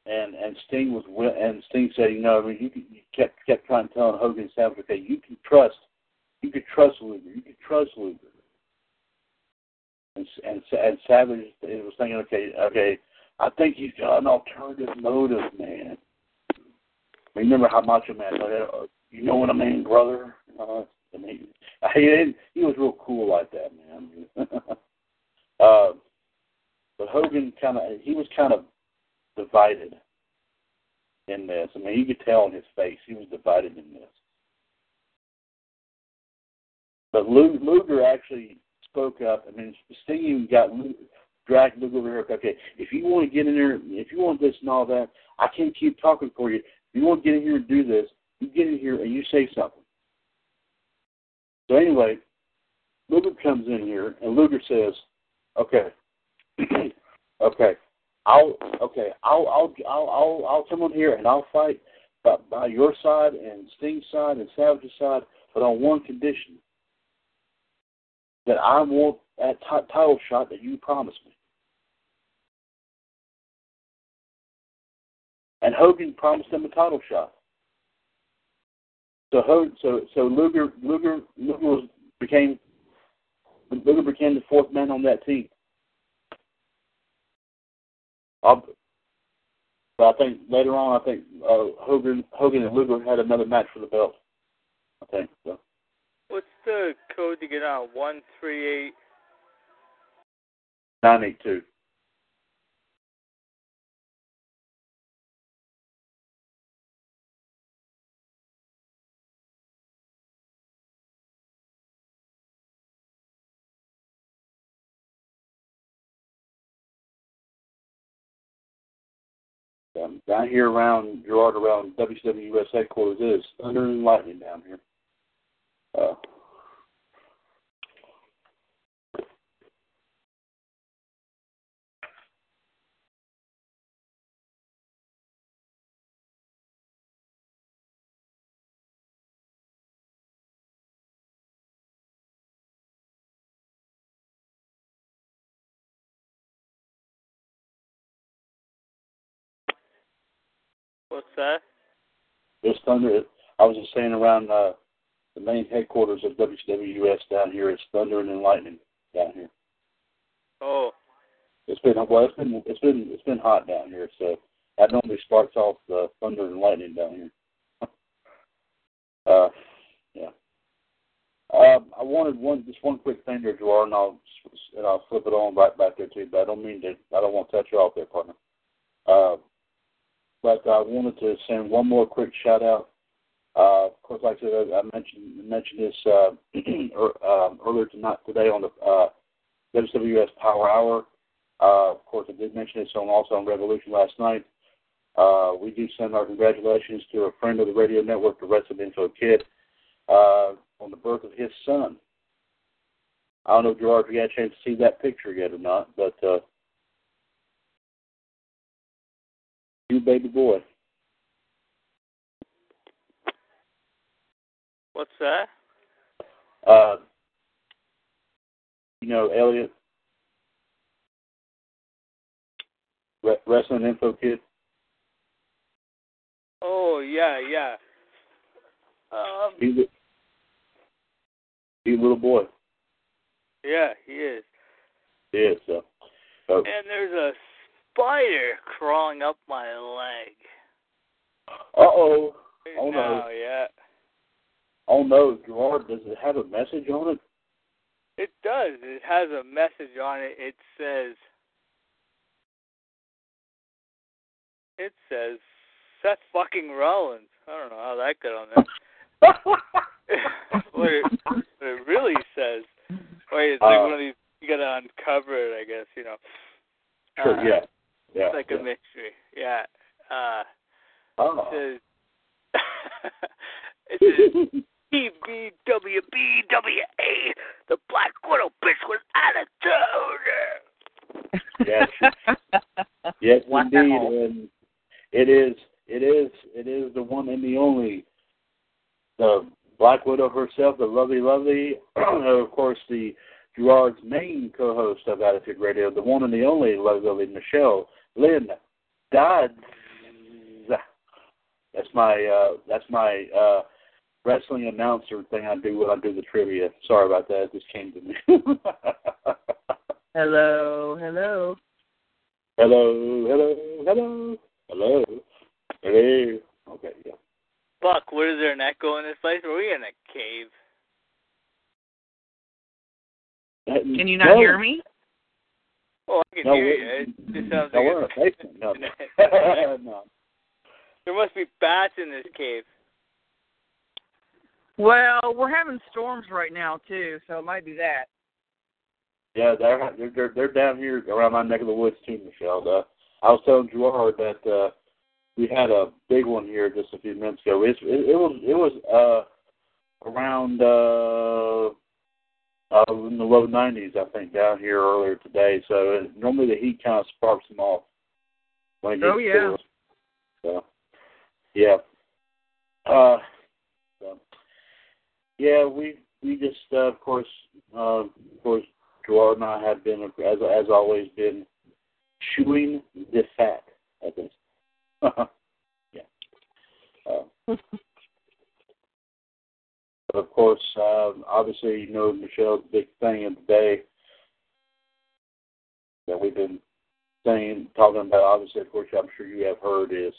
and and Sting was and Sting said, you know, I mean, you, you kept kept trying to tell Hogan and Savage, okay, you can trust, you can trust Luger, you can trust Luger, and and and Savage was thinking, okay, okay, I think he's got an alternative motive, man. Remember how Macho Man you know what I mean, brother? Uh, I mean, [LAUGHS] he, he was real cool like that, man. [LAUGHS] uh, but Hogan kind of, he was kind of divided in this. I mean, you could tell in his face he was divided in this. But Luger actually spoke up. I mean, Sting even got dragged Luger over here. Okay, if you want to get in there, if you want this and all that, I can't keep talking for you. If you want to get in here and do this, you get in here and you say something. So anyway, Luger comes in here and Luger says, "Okay, [CLEARS THROAT] okay, I'll okay, I'll I'll I'll I'll, I'll come on here and I'll fight by, by your side and Sting's side and Savage's side, but on one condition: that I want that t- title shot that you promised me." And Hogan promised him a title shot. So so so Luger Luger Luger was, became Luger became the fourth man on that team. I'll, but I think later on, I think uh, Hogan Hogan and Luger had another match for the belt. I think so. What's the code to get on? One three eight nine eight two. Down here around Gerard, around WWS headquarters is thunder and lightning down here. Uh, What's that? It's thunder. I was just saying around uh, the main headquarters of WWS down here. It's thundering and lightning down here. Oh. It's been well. It's been it's been it's been hot down here. So that normally sparks off the thunder and lightning down here. [LAUGHS] uh, yeah. Um, I wanted one just one quick thing there, Gerard, and I'll and I'll flip it on right back there too. But I don't mean to. I don't want to touch you off there, partner. Uh, but I wanted to send one more quick shout out. Uh, of course, like I said, I mentioned mentioned this uh, [CLEARS THROAT] er, um, earlier tonight today on the uh, WWS Power Hour. Uh, of course, I did mention this on also on Revolution last night. Uh, we do send our congratulations to a friend of the radio network, the Info Kid, uh, on the birth of his son. I don't know, Gerard, if you had a chance to see that picture yet or not, but uh, you baby boy. What's that? Uh, you know, Elliot, Re- wrestling info kid. Oh yeah, yeah. Um, he's a, he's a little boy. Yeah, he is. Yeah, so. so and there's a spider crawling up my leg. Uh oh. Oh no. yeah. Oh no, Gerard, does it have a message on it? It does. It has a message on it. It says It says Seth fucking Rollins. I don't know how that got on there. what, it, what it really says. Wait, it's like uh, one of these you gotta uncover it, I guess, you know. Sure, uh, yeah. Yeah. It's like yeah. a mystery. Yeah. Uh oh, says [LAUGHS] TBWBWA, [LAUGHS] the Black Widow bitch with attitude. Yes, [LAUGHS] yes, Wow. indeed, and it is, it is, it is the one and the only, the Black Widow herself, the lovely, lovely, [CLEARS THROAT] of course, the Gerard's main co-host of Attitude Radio, the one and the only lovely, lovely Michelle Lynn Dodds. That's my, uh, that's my uh, wrestling announcer thing I do when I do the trivia. Sorry about that; it just came to me. [LAUGHS] Hello, hello. Hello, hello, hello, hello, hello. Okay, yeah. Buck, what is there an echo in this place? Are we in a cave? Can you not no, hear me? Oh, I can No, hear you. It just sounds No, like we're in a basement. No, [LAUGHS] [LAUGHS] no. there must be bats in this cave. Well, we're having storms right now too, so it might be that. Yeah, they're, they're they're they're down here around my neck of the woods too, Michelle. Uh, I was telling Gerard that uh, we had a big one here just a few minutes ago. It's, it, it was it was uh, around uh, uh, in the low 90s, I think, down here earlier today. So it, normally the heat kind of sparks them off when it gets Oh, yeah. cooler. So yeah. Uh, so, yeah, we we just uh, of course uh, of course Gerard and I have been as as always been chewing the fat at this. [LAUGHS] yeah. Uh, [LAUGHS] but of course, um, obviously, you know, Michelle's big thing of the day that we've been saying, talking about. Obviously, of course, I'm sure you have heard is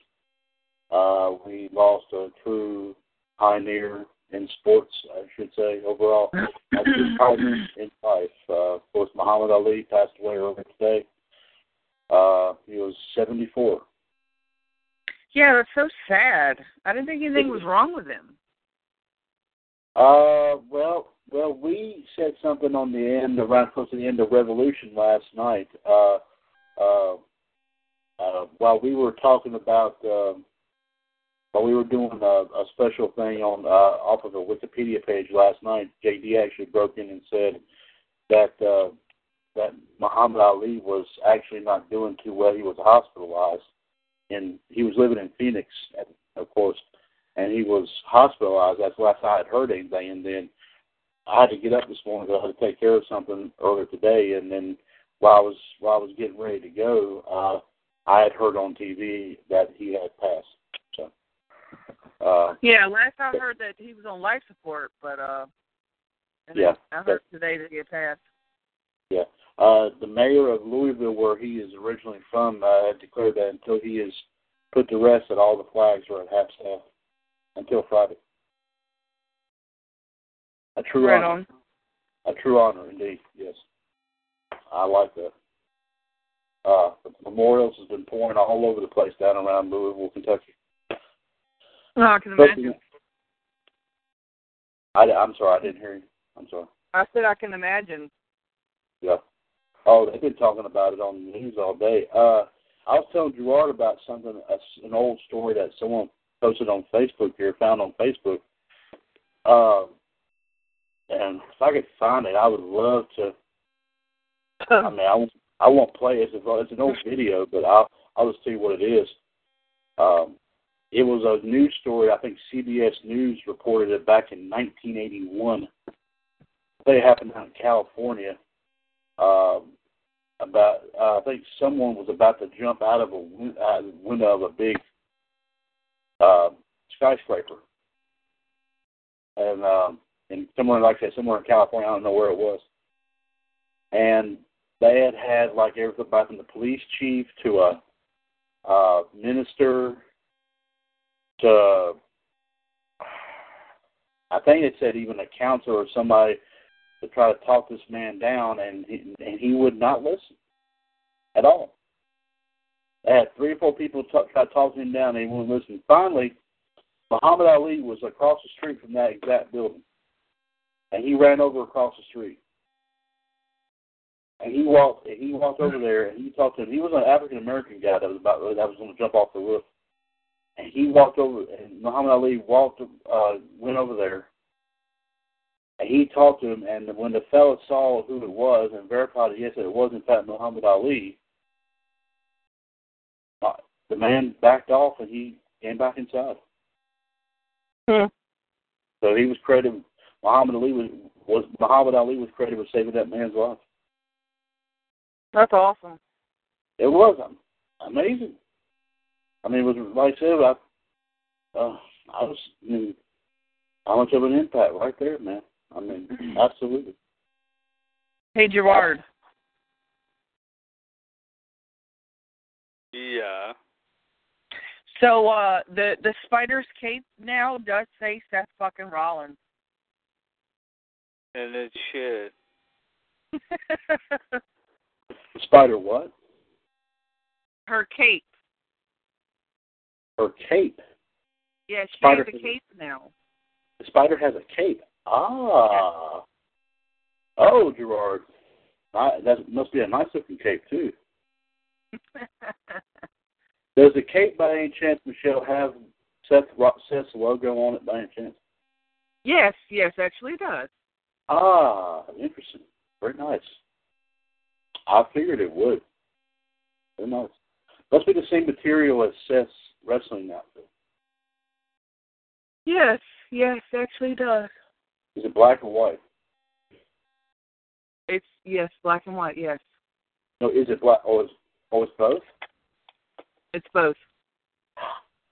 uh, we lost a true pioneer in sports, I should say, overall. A true pioneer in life. Uh, of course, Muhammad Ali passed away earlier today. Uh, he was 74. Yeah, that's so sad. I didn't think anything was wrong with him. Uh, well, well, we said something on the end, around close to the end of Revolution last night. Uh, uh, uh, while we were talking about, um, while we were doing a, a special thing on uh, off of a Wikipedia page last night, JD actually broke in and said that uh, that Muhammad Ali was actually not doing too well. He was hospitalized, and he was living in Phoenix, of course and he was hospitalized. That's the last I had heard anything. And then I had to get up this morning because I had to take care of something earlier today. And then while I was while I was getting ready to go, uh, I had heard on TV that he had passed. So, uh, Yeah, last I heard that he was on life support, but uh and Yeah. I heard today that he had passed. yeah, uh, the mayor of Louisville, where he is originally from, uh, had declared that until he is put to rest, that all the flags are at half staff until Friday. A true Right honor. on. A true honor, indeed. Yes, I like that. Uh, the memorials has been pouring all over the place down around Louisville, Kentucky. No, I can imagine. I, I'm sorry, I didn't hear you. I'm sorry. I said I can imagine. Yeah. Oh, they've been talking about it on the news all day. Uh, I was telling Gerard about something, a, an old story that someone posted on Facebook here, found on Facebook. Um, and if I could find it, I would love to. I mean, I won't, I won't play it. It's, a, it's an old [LAUGHS] video, but I'll I'll just tell you what it is. Um, it was a news story. I think CBS News reported it back in 1981. I think it happened out in California. Um, about uh, I think someone was about to jump out of a uh, window of a big uh, skyscraper, and um, and somewhere like said, somewhere in California, I don't know where it was, and they had had like everything from the police chief to a uh, minister to I think it said even a counselor or somebody to try to talk this man down, and he, and he would not listen at all. They had three or four people talk, try to talk him down, and he wouldn't listen. Finally, Muhammad Ali was across the street from that exact building, and he ran over across the street. And he walked. and He walked over there, and he talked to him. He was an African American guy that was about that was going to jump off the roof. and he walked over, and Muhammad Ali walked, uh, went over there, and he talked to him. And when the fellow saw who it was and verified that yes, it was in fact Muhammad Ali, uh, the man backed off and he came back inside. Hmm. So he was credited. Muhammad Ali was was Muhammad Ali was credited with saving that man's life. That's awesome. It was amazing. I mean, it was like I said, I, uh, I was, I mean, how much of an impact right there, man. I mean, absolutely. Hey, Gerard. Yeah. So uh the the spider's cape now does say Seth fucking Rollins. And it should. [LAUGHS] Spider what? Her cape. Her cape. Yeah, she Spider has a cape now. The spider has a cape. Ah. Oh, Gerard. I, that must be a nice looking cape too. [LAUGHS] Does the cape by any chance, Michelle, have Seth Seth's logo on it by any chance? yes, yes, actually it does. Ah, interesting. Very nice. I figured it would. Very nice. Must be the same material as Seth's wrestling outfit. Yes, yes, actually it does. Is it black or white? It's yes, black and white, yes. No, is it black? Oh, it's, oh, it's both? It's both.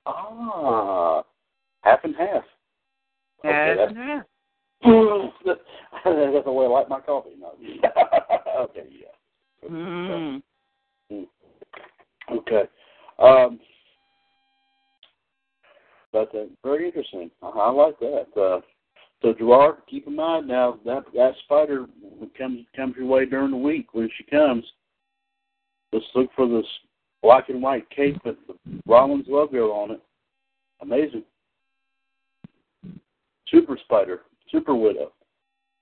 Ah, half and half. Half that's, and half. [LAUGHS] that's the way I like my coffee. No. [LAUGHS] okay, yeah. Mm. Okay. Um, but uh, very interesting. I, I like that. Uh, so Gerard, keep in mind now that that spider comes comes your way during the week when she comes. Let's look for this black and white cape with the Rollins logo on it. Amazing. Super spider, super widow.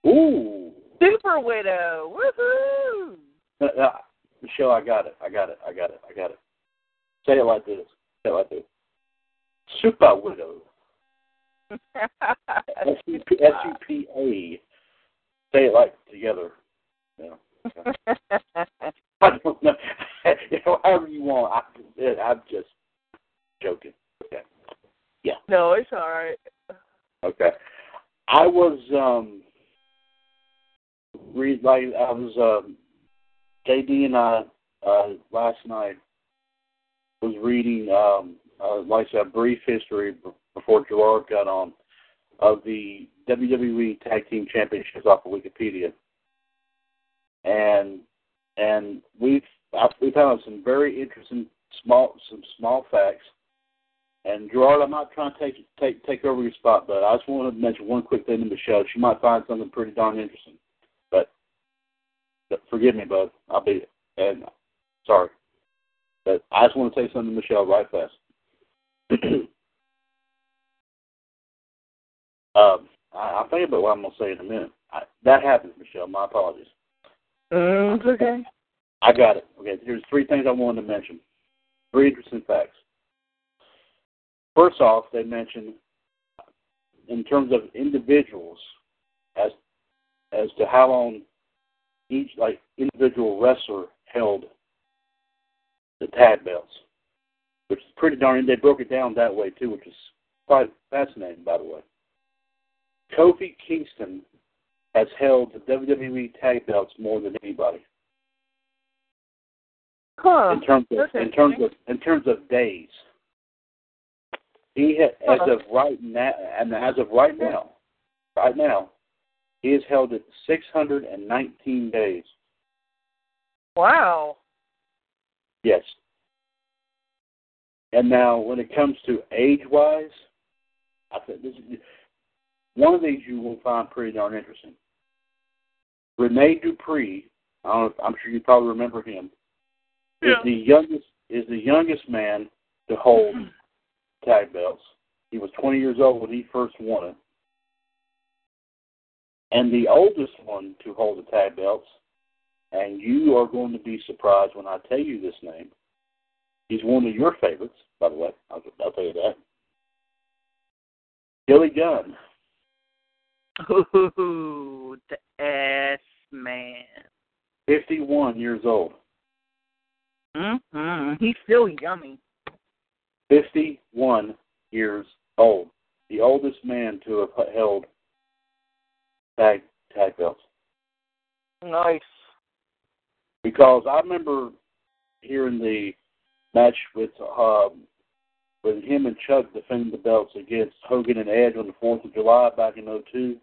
Ooh. Super widow. Woohoo! Uh, [LAUGHS] Michelle, I got it. I got it. I got it. I got it. Say it like this. Say it like this. Super widow. S U P [LAUGHS] S U P A. Say it like together. Yeah. [LAUGHS] I don't know. [LAUGHS] you know, however you want. I, I'm just joking. Okay. Yeah. no, it's all right. Okay. I was um read like I was um JD and I uh last night was reading um uh, like I said, a brief history before Gerard got on of the WWE Tag Team Championships off of Wikipedia, and and we've We found some very interesting small some small facts. And Gerard, I'm not trying to take take take over your spot, but I just want to mention one quick thing to Michelle. She might find something pretty darn interesting. But, but forgive me, bud. I'll be and sorry. But I just want to say something to Michelle right fast. [CLEARS THROAT] um, I, I'll think about what I'm to say in a minute. I, that happens, Michelle. My apologies. Mm, it's okay. I got it. Okay, here's three things I wanted to mention. Three interesting facts. First off, they mentioned in terms of individuals as as to how long each like individual wrestler held the tag belts, which is pretty darn. They broke it down that way too, which is quite fascinating, by the way. Kofi Kingston has held the WWE tag belts more than anybody Huh. in terms of in terms of in terms of days. He ha, as Uh-huh. of right now, and as of right now, right now, he has held it 619 days. Wow. Yes. And now, when it comes to age-wise, I think this is one of these you will find pretty darn interesting. Rene Dupree, I don't know, I'm sure you probably remember him, is the youngest is the youngest man to hold mm-hmm. tag belts. He was 20 years old when he first won it. And the oldest one to hold the tag belts, and you are going to be surprised when I tell you this name, He's one of your favorites, by the way. I'll, I'll tell you that. Billy Gunn. Ooh, the S man. 51 years old. Mm-hmm. He's still yummy. 51 years old. The oldest man to have held tag tag belts. Nice. Because I remember hearing the match with um, with him and Chuck defending the belts against Hogan and Edge on the Fourth of July back in '02.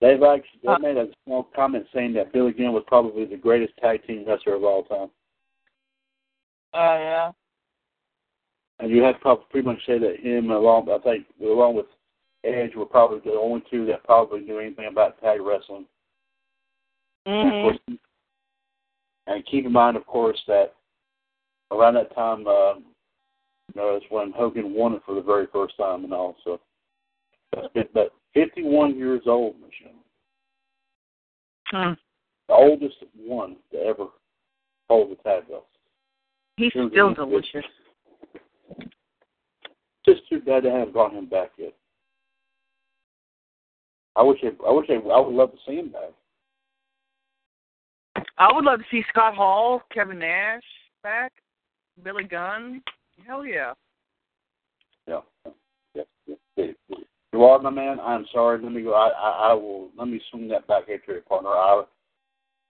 They've actually they made a small comment saying that Billy Gunn was probably the greatest tag team wrestler of all time. Oh yeah. And you have to probably pretty much say that him along I think along with Edge were probably the only two that probably knew anything about tag wrestling. And, of Mhm. course, and keep in mind, of course, that around that time, uh, you know, is when Hogan won it for the very first time and all. So, that's been, but 51 years old, Michelle, Hmm. the oldest one to ever hold the tag belt. He's Sure, still he's good. delicious. Just too bad they haven't brought him back yet. I wish they, I wish they, I would love to see him back. I would love to see Scott Hall, Kevin Nash back, Billy Gunn. Hell yeah. Yeah. Yeah. yeah. You are my man. I'm sorry. Let me go. I, I, I will. Let me swing that back here to your partner. I,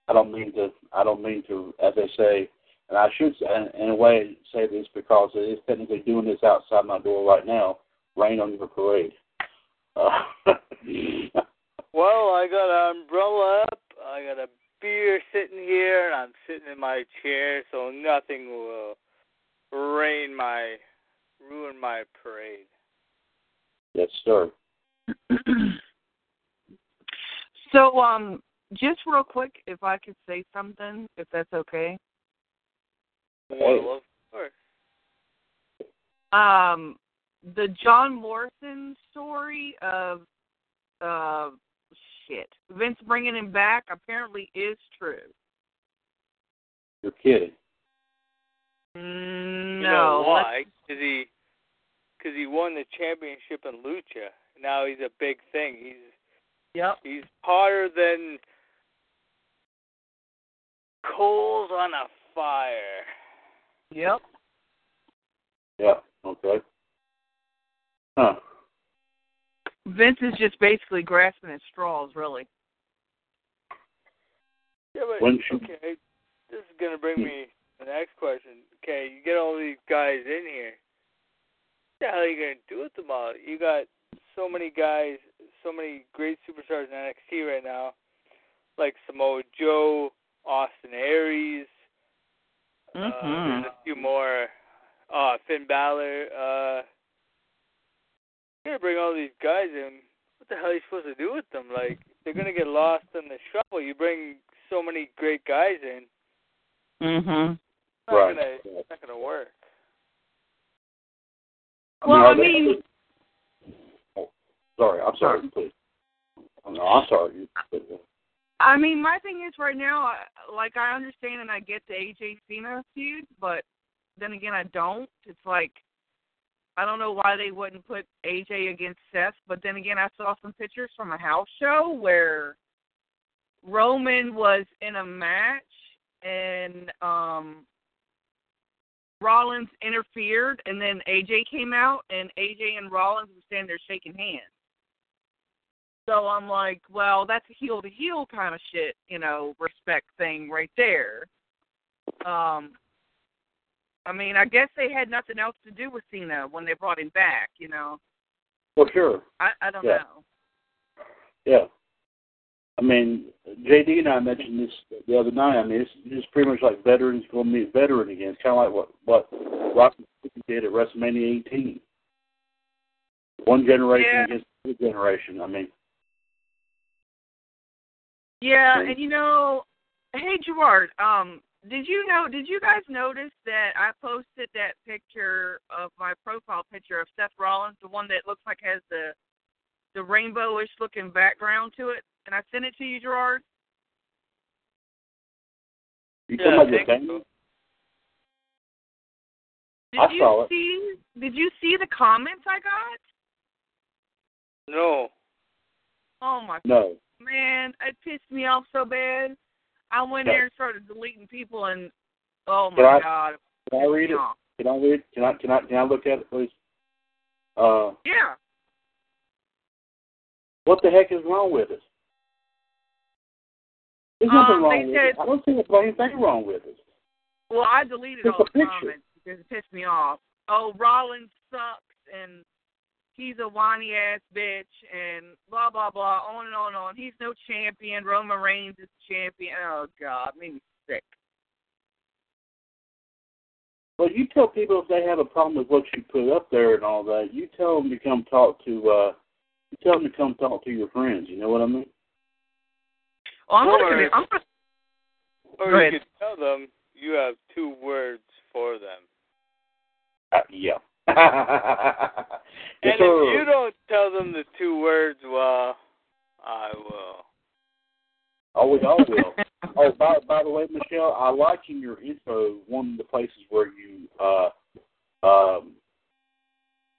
I don't mean to. I don't mean to. As they say, and I should, in, in a way, say this because it is technically doing this outside my door right now. Rain on your parade. Uh, [LAUGHS] Well, I got an umbrella up. I got a beer sitting here, and I'm sitting in my chair, so nothing will rain my ruin my parade. yes, sir. [CLEARS THROAT] so, um, just real quick, if I could say something, if that's okay. Well, of course. Um, the John Morrison story of, uh, shit, Vince bringing him back apparently is true. You're kidding. Mm, You no, know why? Because he, cause he won the championship in Lucha. Now he's a big thing. He's Yep. he's hotter than coals on a fire. Yep. Yeah. Okay. Huh. Vince is just basically grasping at straws, really. Yeah, but When should- okay, this is gonna bring hmm. me the next question. Okay, you get all these guys in here. What the hell are you gonna do with them all? You got so many guys, so many great superstars in NXT right now, like Samoa Joe, Austin Aries. Uh, Mhm. there's a few more. Uh, Finn Balor. Uh, you're gonna bring all these guys in. What the hell are you supposed to do with them? Like they're gonna get lost in the shuffle. You bring so many great guys in. Mhm. Right. gonna it's not gonna work. Well, are I mean- Oh, sorry. I'm sorry. Please. Oh, no, I'm sorry. I mean, my thing is right now, like I understand and I get the AJ Cena feud, but then again, I don't. It's like I don't know why they wouldn't put AJ against Seth, but then again, I saw some pictures from a house show where Roman was in a match and um Rollins interfered, and then AJ came out, and AJ and Rollins were standing there shaking hands. So I'm like, well, that's a heel to heel kind of shit, you know, respect thing right there. Um, I mean, I guess they had nothing else to do with Cena when they brought him back, you know. Well, sure. I I don't Yeah. know. Yeah. I mean, JD and I mentioned this the other night. I mean, it's, it's pretty much like veterans going to meet veteran again. It's kind of like what what Rocky did at WrestleMania 18. One generation Yeah. against another generation. I mean, Yeah, and you know, hey Gerard, um, did you know? Did you guys notice that I posted that picture of my profile picture of Seth Rollins, the one that looks like has the the rainbowish looking background to it, and I sent it to you, Gerard. you Yeah, talking your so. Did I you saw it. see? Did you see the comments I got? No. Oh my God. No. Man, it pissed me off so bad. I went Yeah. there and started deleting people, and oh my Can I- god, Can I read it? off. Can I read? Can I? Can I? Can I look at it, please? Uh, Yeah. what the heck is wrong with it? There's nothing Um, wrong with said- it. I don't see a thing wrong with it. Well, I deleted Just all the picture. comments because it pissed me off. Oh, Rollins sucks and he's a whiny ass bitch and blah blah blah, on and on and on. He's no champion. Roman Reigns is champion. Oh God, made me sick. Well, you tell people if they have a problem with what you put up there and all that, you tell them to come talk to. uh You tell them to come talk to your friends. You know what I mean? Well, I'm Or- gonna, I'm gonna Or Go you ahead. could tell them you have two words for them. Uh, yeah. [LAUGHS] And if you don't tell them the two words, well, I will. Oh, we all will. oh, by by the way, Michelle, I like in your info one of the places where you uh um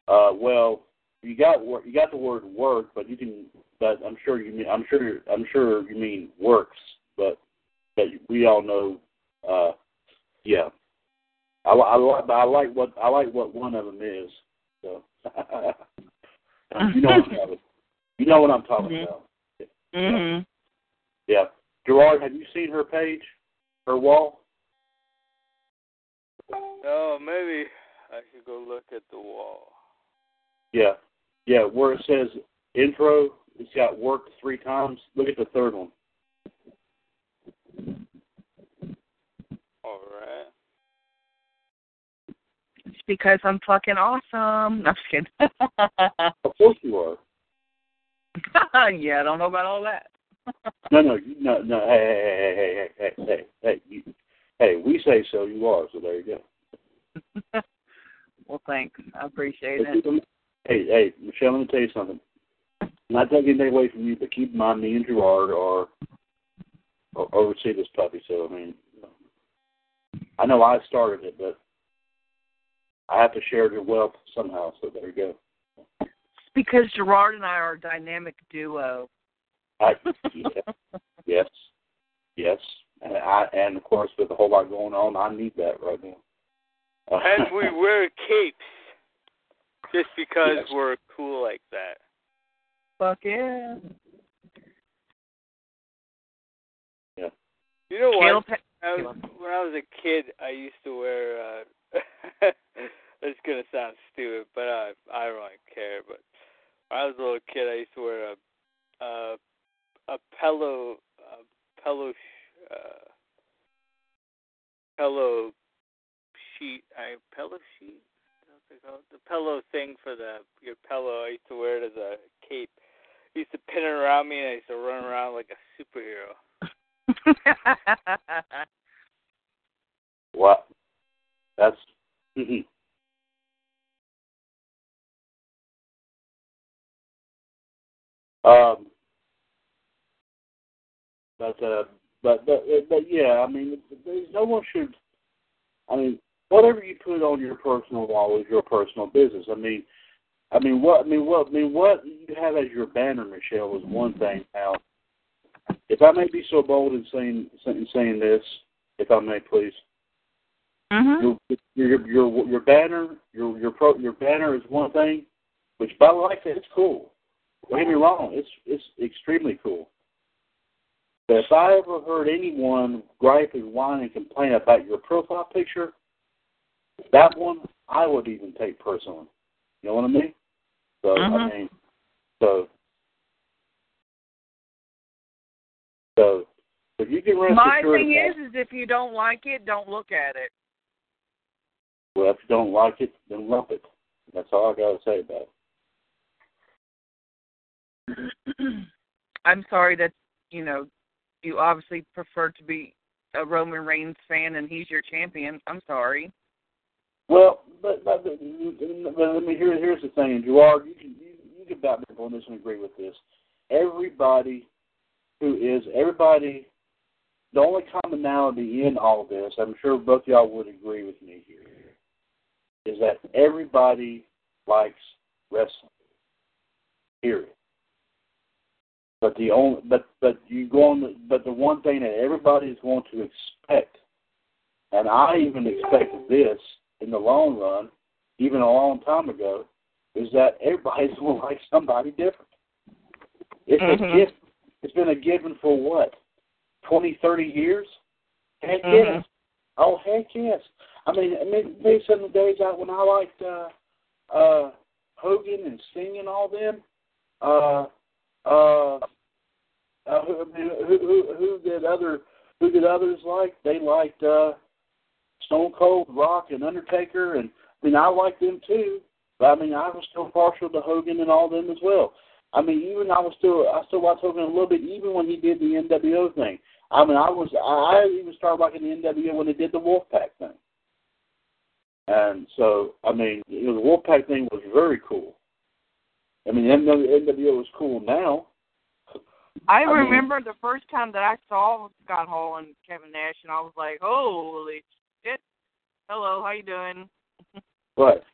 uh well you got wor- you got the word work, but you can but I'm sure you mean I'm sure I'm sure you mean works, but but we all know uh yeah. I, li- I like I like what I like what one of them is. So [LAUGHS] [LAUGHS] you know what I'm talking. about. You know what I'm talking Mhm. about. Mhm. Yeah. Gerard, have you seen her page? Her wall? No, maybe I should go look at the wall. Yeah. Yeah, where it says intro, it's got worked three times. Look at the third one. All right. It's because I'm fucking awesome. No, I'm just kidding. [LAUGHS] Of course you are. [LAUGHS] yeah, I don't know about all that. No, no, no, no. Hey, hey, hey, hey, hey, hey, hey, hey, you, hey. We say so. You are. So there you go. [LAUGHS] well, thanks. I appreciate But it. keep Hey, hey, Michelle. Let me tell you something. I'm not taking anything away from you, but keep in mind, me and Gerard are, are oversee this puppy. So I mean, I know I started it, but I have to share the wealth somehow. So there you go. Because Gerard and I are a dynamic duo. I, yeah, yes, yes, and I, and of course, with a whole lot going on, I need that right now. Uh, And we [LAUGHS] wear capes just because Yes. we're cool like that. Fuck yeah. Yeah. You know what? Caleb, I was, when I was a kid, I used to wear. uh [LAUGHS] It's gonna sound stupid, but I I don't really care. But when I was a little kid, I used to wear a a a pillow a pillow sh- uh, pillow sheet. I pillow sheet. What's it called? The pillow thing for the your pillow. I used to wear it as a cape. I used to pin it around me, and I used to run around like a superhero. [LAUGHS] what? That's. [LAUGHS] Um, but uh, but but but yeah, I mean, no one should. I mean, whatever you put on your personal wall is your personal business. I mean, I mean what I mean what I mean what you have as your banner, Michelle, is one thing. Now, if I may be so bold in saying in saying this, if I may, please, mhm. your your your your banner your your pro your banner is one thing, which by the way, it's cool. Don't get me wrong, it's it's extremely cool. But if I ever heard anyone gripe and whine and complain about your profile picture, that one I would even take personally. You know what I mean? So I Mhm. mean, so so if you can rest My thing is, is if you don't like it, don't look at it. well, if you don't like it, then lump it. That's all I got to say about it. I'm sorry that you know you obviously prefer to be a Roman Reigns fan and he's your champion. I'm sorry. Well, but, but, but, let me here. Here's the thing, Gerard. You can you, you can back me on this and agree with this. Everybody who is everybody, the only commonality in all this, I'm sure both y'all would agree with me here. is that everybody likes wrestling. Period. But the only but but you go on the, but the one thing that everybody is going to expect, and I even expected this in the long run, even a long time ago, is that everybody's going [LAUGHS] to like somebody different. It's Mhm. a gift. It's been a given for what, twenty, thirty years? Heck Mhm. yes. Oh heck yes. I mean, I mean, maybe some of the days out when I liked uh, uh, Hogan and Sting and all them. Uh, uh, uh, who, who, who, did other? Who did others like? They liked uh, Stone Cold, Rock, and Undertaker, and I mean, I liked them too. But I mean, I was still partial to Hogan and all them as well. I mean, even I was still, I still watched Hogan a little bit, even when he did the NWO thing. I mean, I was, I even started liking the NWO when they did the Wolfpack thing. And so, I mean, you know, the Wolfpack thing was very cool. I mean, NWO was cool now. I I mean- remember the first time that I saw Scott Hall and Kevin Nash, and I was like, "Holy shit! Hello, how you doing?" [LAUGHS] But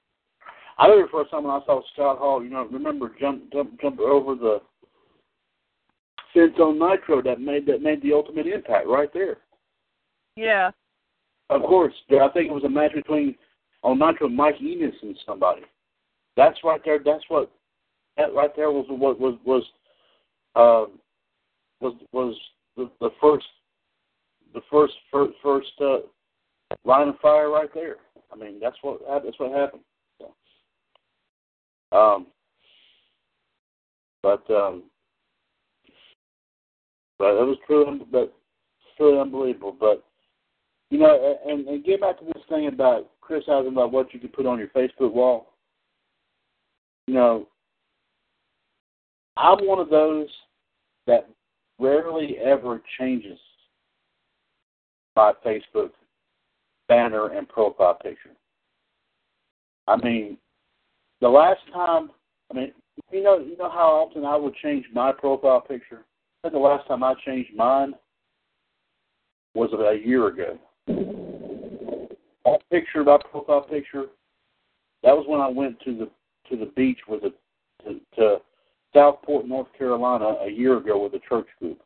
I remember the first time when I saw Scott Hall, you know, remember jump jump jump over the fence on Nitro that made that made the ultimate impact right there. Yeah. Of course, I think it was a match between on Nitro Mike Enos and somebody. That's right there. That's what that right there was what was was um was was the, the first the first first first uh, line of fire right there. I mean, that's what that's what happened. So, um, but um, but it was truly but truly unbelievable. But you know, and, and get back to this thing about criticizing about what you can put on your Facebook wall. You know, I'm one of those that rarely ever changes my Facebook banner and profile picture. I mean, the last time, I mean, you know, you know how often I would change my profile picture. I think the last time I changed mine was about a year ago. That picture, my profile picture, that was when I went to the to the beach with a to, to Southport, North Carolina, a year ago with a church group,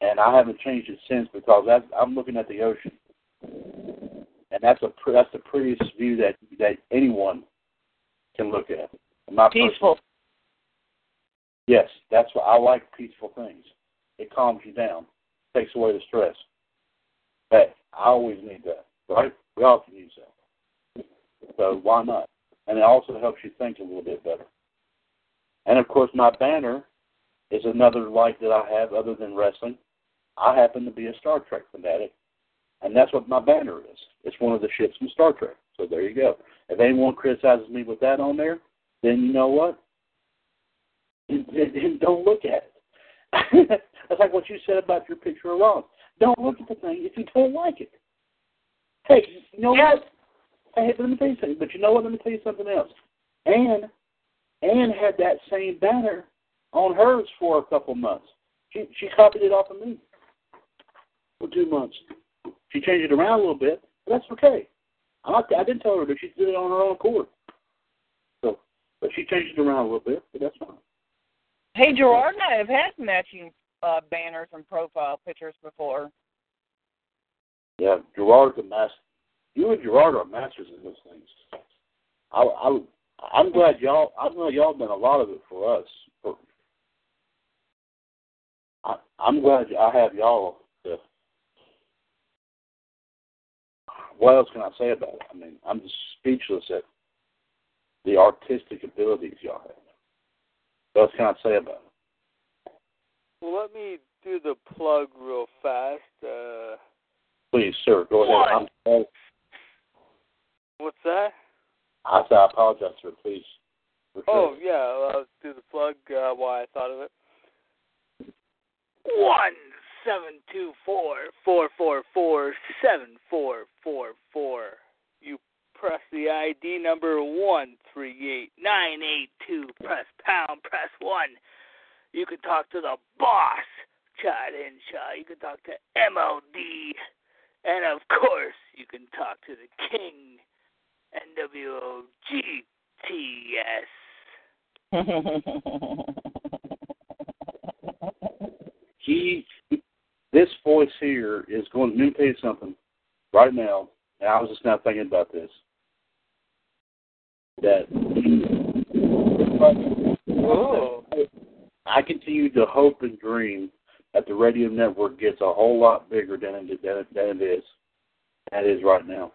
and I haven't changed it since because that's, I'm looking at the ocean, and that's a that's the prettiest view that that anyone can look at. My Peaceful. Yes, that's what I like. Peaceful things. It calms you down, takes away the stress. Hey, I always need that, right? We all can use that. So why not? And it also helps you think a little bit better. And of course, my banner is another like that I have other than wrestling. I happen to be a Star Trek fanatic, and that's what my banner is. It's one of the ships from Star Trek. So there you go. If anyone criticizes me with that on there, then you know what? Then- Don't look at it. [LAUGHS] that's like what you said about your picture of Ron. Don't look at the thing if you don't like it. Hey, you know Yes. what? Hey, let me tell you something. But you know what? Let me tell you something else. Anne, Anne had that same banner on hers for a couple months. She she copied it off of me for two months. She changed it around a little bit, but that's okay. I I didn't tell her that she did it on her own accord. So, but she changed it around a little bit, but that's fine. Hey, Gerard and I have had matching uh, banners and profile pictures before. Yeah, Gerard's a master. You and Gerard are masters in those things. I, I, I'm glad y'all. I know y'all done a lot of it for us. For, I, I'm glad I have y'all. To, what else can I say about it? I mean, I'm just speechless at the artistic abilities y'all have. What else can I say about it? Well, let me do the plug real fast. Uh, Please, sir, go ahead. I'm, what's that? I I apologize, sir. Please. For sure. Oh yeah, I'll do the plug. Uh, why I thought of it. One seven two four four four four seven four four four. You press the ID number one three eight nine eight two. Press pound. Press one. You can talk to the boss, Chad Henshaw. You can talk to MLD, and of course, you can talk to the king he, this voice here is going. Let me tell you something. Right now, and I was just now thinking about this. That oh. I continue to hope and dream that the radio network gets a whole lot bigger than it, than it, than it is. That is right now.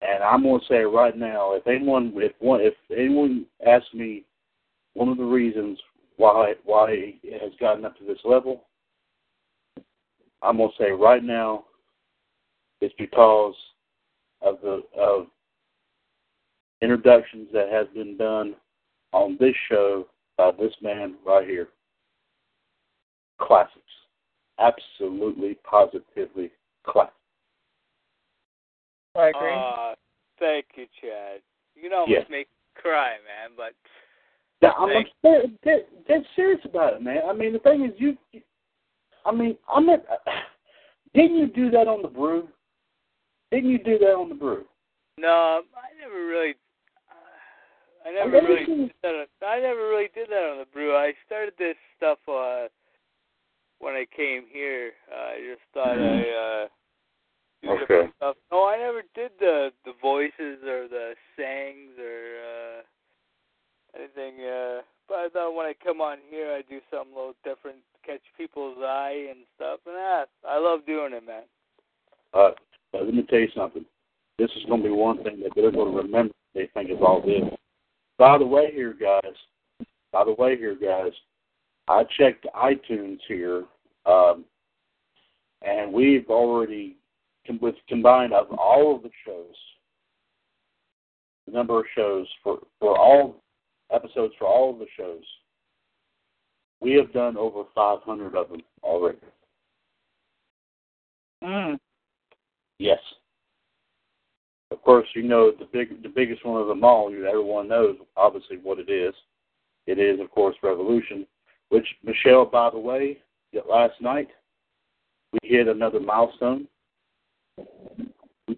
And I'm to say right now, if anyone, if one, if anyone asks me one of the reasons why why it has gotten up to this level, I'm to say right now, it's because of the of introductions that has been done on this show by this man right here. Classics. Absolutely, positively classics. I agree. Uh, thank you, Chad. You almost Yes. make me cry, man. But Yeah, I'm, dead, dead, serious about it, man. I mean, the thing is, you, I mean, I'm not. [SIGHS] Didn't you do that on the brew? Didn't you do that on the brew? no, I never really. Uh, I never never really did that. On, I never really did that on the brew. I started this stuff uh, when I came here. Uh, I just thought I uh, do Okay. different stuff. No, I never did the the voices or the sayings or uh, anything. Uh, but I thought when I come on here, I do something a little different, catch people's eye and stuff. And ah, I love doing it, man. Uh, but let me tell you something. This is going to be one thing that they're going to remember. They think is all this. By the way, here, guys. By the way, here, guys. I checked iTunes here, um, and we've already with combined of all of the shows, the number of shows for for all episodes for all of the shows. We have done over 500 of them already. Mm. Yes. Of course, you know the big, the biggest one of them all. Everyone knows obviously what it is. It is, of course, Revolution. Which Michelle, by the way, last night we hit another milestone.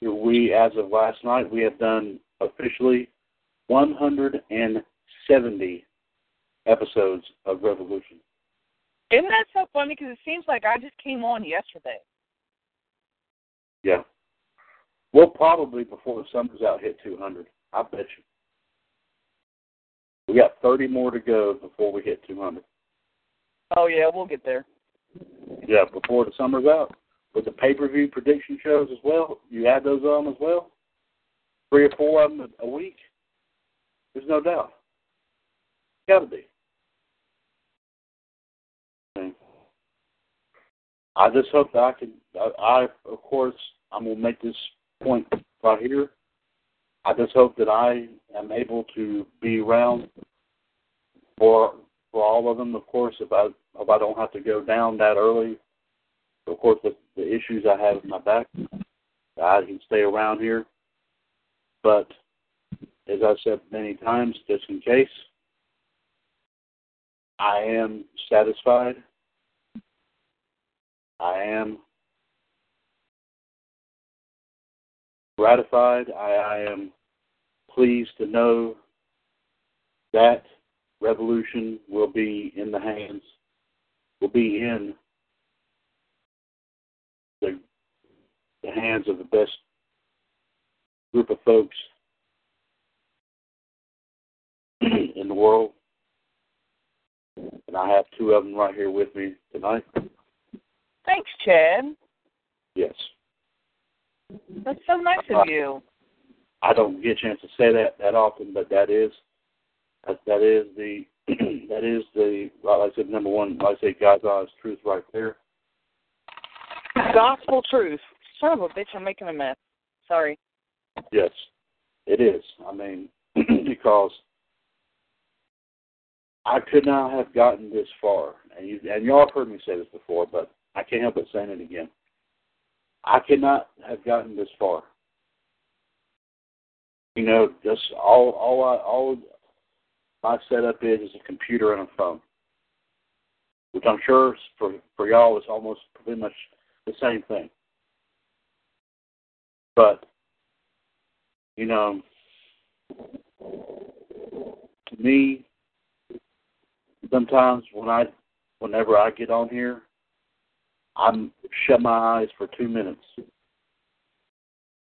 We, as of last night, we have done officially 170 episodes of Revolution. Isn't that so funny? Because it seems like I just came on yesterday. Yeah. We'll probably before the summer's out hit 200. I bet you. We got 30 more to go before we hit 200. Oh yeah, we'll get there. Yeah, before the summer's out. With the pay-per-view prediction shows as well, you add those on as well. Three or four of them a week. There's no doubt. Got to be. I just hope that I can. I, I of course, I'm gonna make this point right here. I just hope that I am able to be around for for all of them. Of course, if I if I don't have to go down that early, of course, the, the issues I have in my back, I can stay around here. But as I said many times, just in case, I am satisfied. I am gratified. I, I am pleased to know that revolution will be in the hands, will be in the, the hands of the best group of folks [CLEARS THROAT] in the world. And I have two of them right here with me tonight. Thanks, Chad. Yes. That's so nice of you. I don't get a chance to say that that often, but that is that, that is the [CLEARS THROAT] that is the like I said number one. Like I say, God's honest truth right there. Gospel truth. Son of a bitch, I'm making a mess. Sorry. Yes, it is. I mean, [CLEARS THROAT] because I could not have gotten this far, and you and y'all have heard me say this before, but I can't help but saying it again. I could not have gotten this far. You know, just all all I all my setup is is a computer and a phone, which I'm sure for for y'all is almost pretty much the same thing. But you know, to me, sometimes when I, whenever I get on here, I'm shut my eyes for two minutes,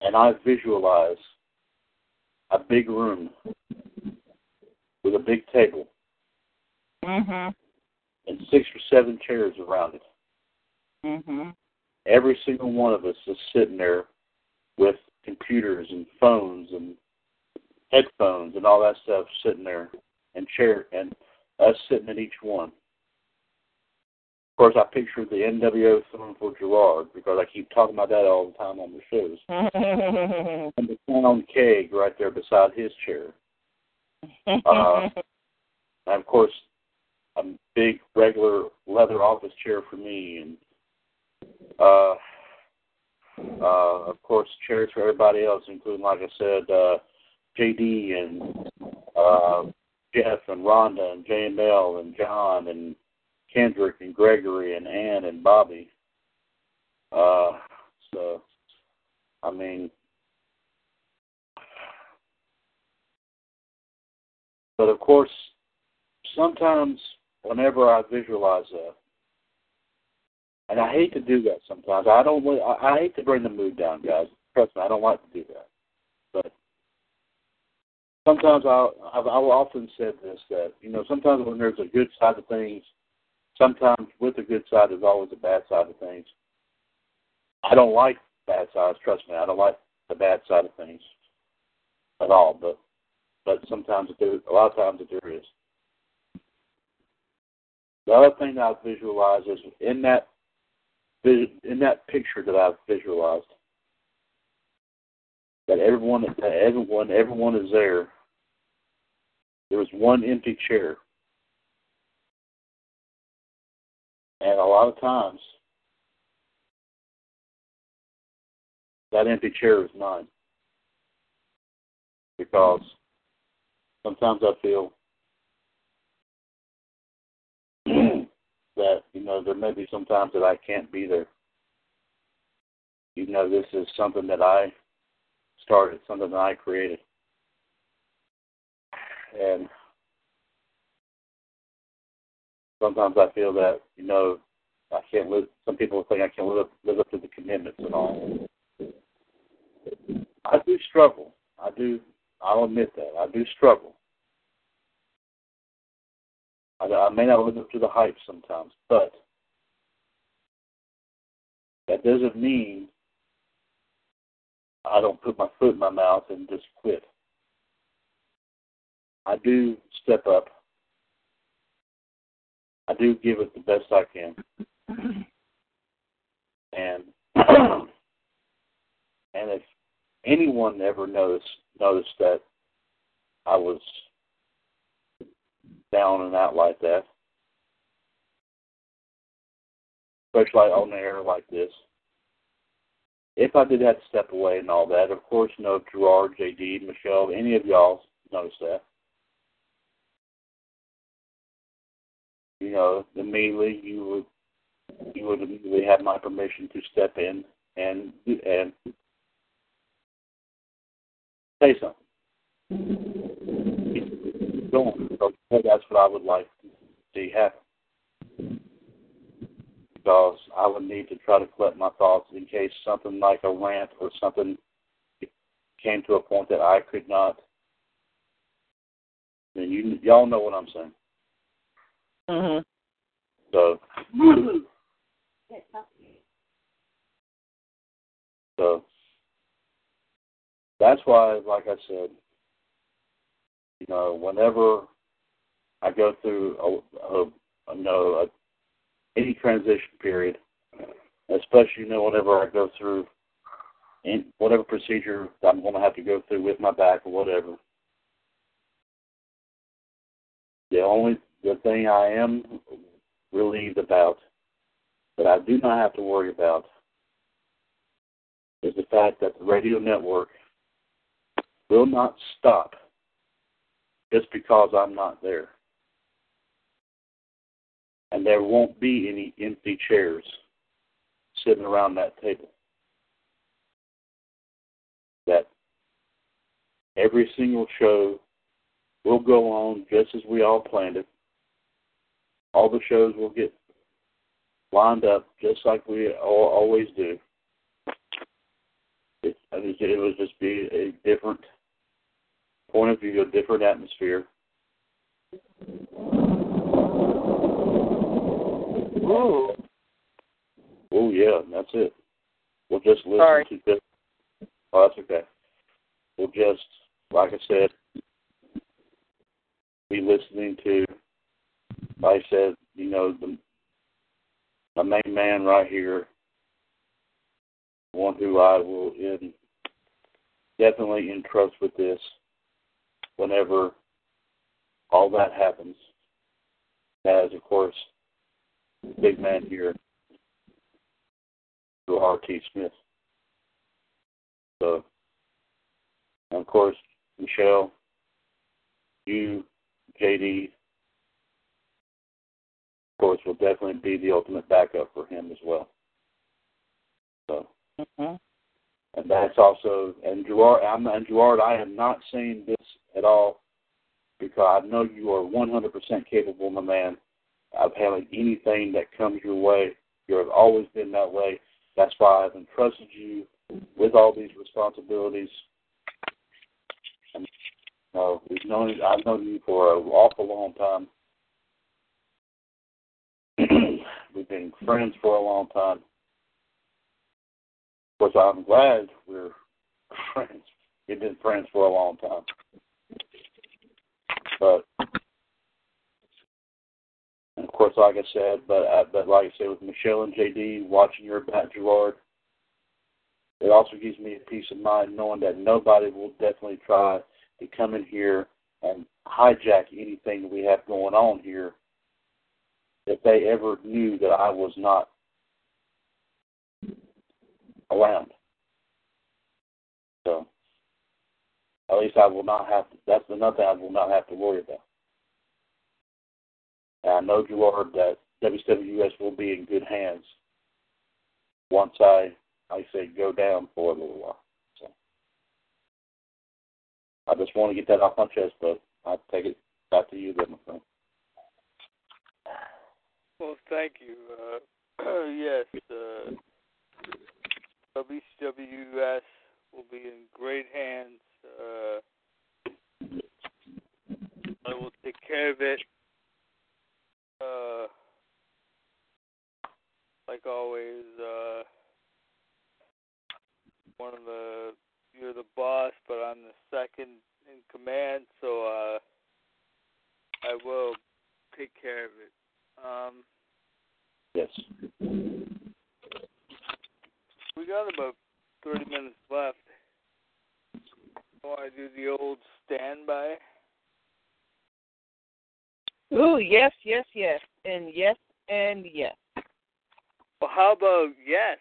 and I visualize a big room with a big table Mhm. and six or seven chairs around it. Mhm. Every single one of us is sitting there with computers and phones and headphones and all that stuff sitting there and chair and us sitting in each one. Of course, I picture the NWO throwing for Gerard because I keep talking about that all the time on the shows. [LAUGHS] And the pound keg right there beside his chair. Uh, [LAUGHS] and of course, a big regular leather office chair for me, and uh, uh, of course chairs for everybody else, including, like I said, uh, JD and uh, Jeff and Rhonda and JML and John and Kendrick and Gregory and Ann and Bobby. Uh, so, I mean, but of course, sometimes whenever I visualize that, and I hate to do that sometimes. I don't. I, I hate to bring the mood down, guys. Trust me, I don't like to do that. But sometimes I, I've, I've often said this that you know sometimes when there's a good side of things, sometimes with the good side there's always a bad side of things. I don't like bad sides. Trust me, I don't like the bad side of things at all. But but sometimes there, a lot of times there is. The other thing that I visualize is in that in that picture that I've visualized that everyone everyone everyone is there. There was one empty chair. And a lot of times that empty chair is mine. Because sometimes I feel that, you know, there may be some times that I can't be there. You know, this is something that I started, something that I created. And sometimes I feel that, you know, I can't live some people think I can't live up live up to the commitments and all. I do struggle. I do I'll admit that. I do struggle. I, I may not live up to the hype sometimes, but that doesn't mean I don't put my foot in my mouth and just quit. I do step up. I do give it the best I can. [CLEARS THROAT] And [CLEARS THROAT] and if anyone ever noticed noticed that I was down and out like that, especially on the air like this. If I did have to step away and all that, of course, you know, Gerard, JD, Michelle, any of y'all noticed that. You know, immediately you would you would immediately have my permission to step in and and say something. On. So that's what I would like to see happen. Because I would need to try to collect my thoughts in case something like a rant or something came to a point that I could not. And you y'all know what I'm saying. Mhm. So so that's why, like I said, you know, whenever I go through a, a, a you know a, any transition period, especially you know whenever I go through in whatever procedure I'm going to have to go through with my back or whatever. The only the thing I am relieved about that I do not have to worry about is the fact that the radio network will not stop just because I'm not there. And there won't be any empty chairs sitting around that table. That every single show will go on just as we all planned it. All the shows will get lined up just like we all, always do. It, it would just be a different point of view, a different atmosphere. Ooh. Oh yeah, that's it. We'll just listen Sorry. to this. Oh, that's okay. We'll just, like I said, be listening to, like I said, you know, the my main man right here, one who I will in definitely entrust with this whenever all that happens. As of course, big man here, to R.T. Smith. So, of course, Michelle, you, JD, of course, will definitely be the ultimate backup for him as well. So, Mm-hmm. And that's also, and Gerard, I'm, and Gerard, I am not saying this at all because I know you are 100% capable, my man, of handling anything that comes your way. You have always been that way. That's why I've entrusted you with all these responsibilities. And, you know, we've known, I've known you for an awful long time. [CLEARS THROAT] we've been friends for a long time. Of course, I'm glad we're [LAUGHS] friends. We've been friends for a long time. But of course, like I said, but uh, but like I said, with Michelle and JD watching your back, Gerard, it also gives me a peace of mind knowing that nobody will definitely try to come in here and hijack anything we have going on here if they ever knew that I was not around. So at least I will not have to, that's another thing I will not have to worry about. And I know, you Gerard, that WWS will be in good hands once I, I say, go down for a little while. So I just want to get that off my chest, but I'll take it back to you then, my friend. Well, thank you. Uh, [CLEARS THROAT] yes, uh, WCWS will be in great hands. Uh, I will take care of it. Uh, like always, uh, one of the you're the boss, but I'm the second in command, so uh, I will take care of it. Um, Yes. We got about 30 minutes left. Want to do the old standby? Ooh, yes, yes, yes, and yes, and yes. Well, how about yes?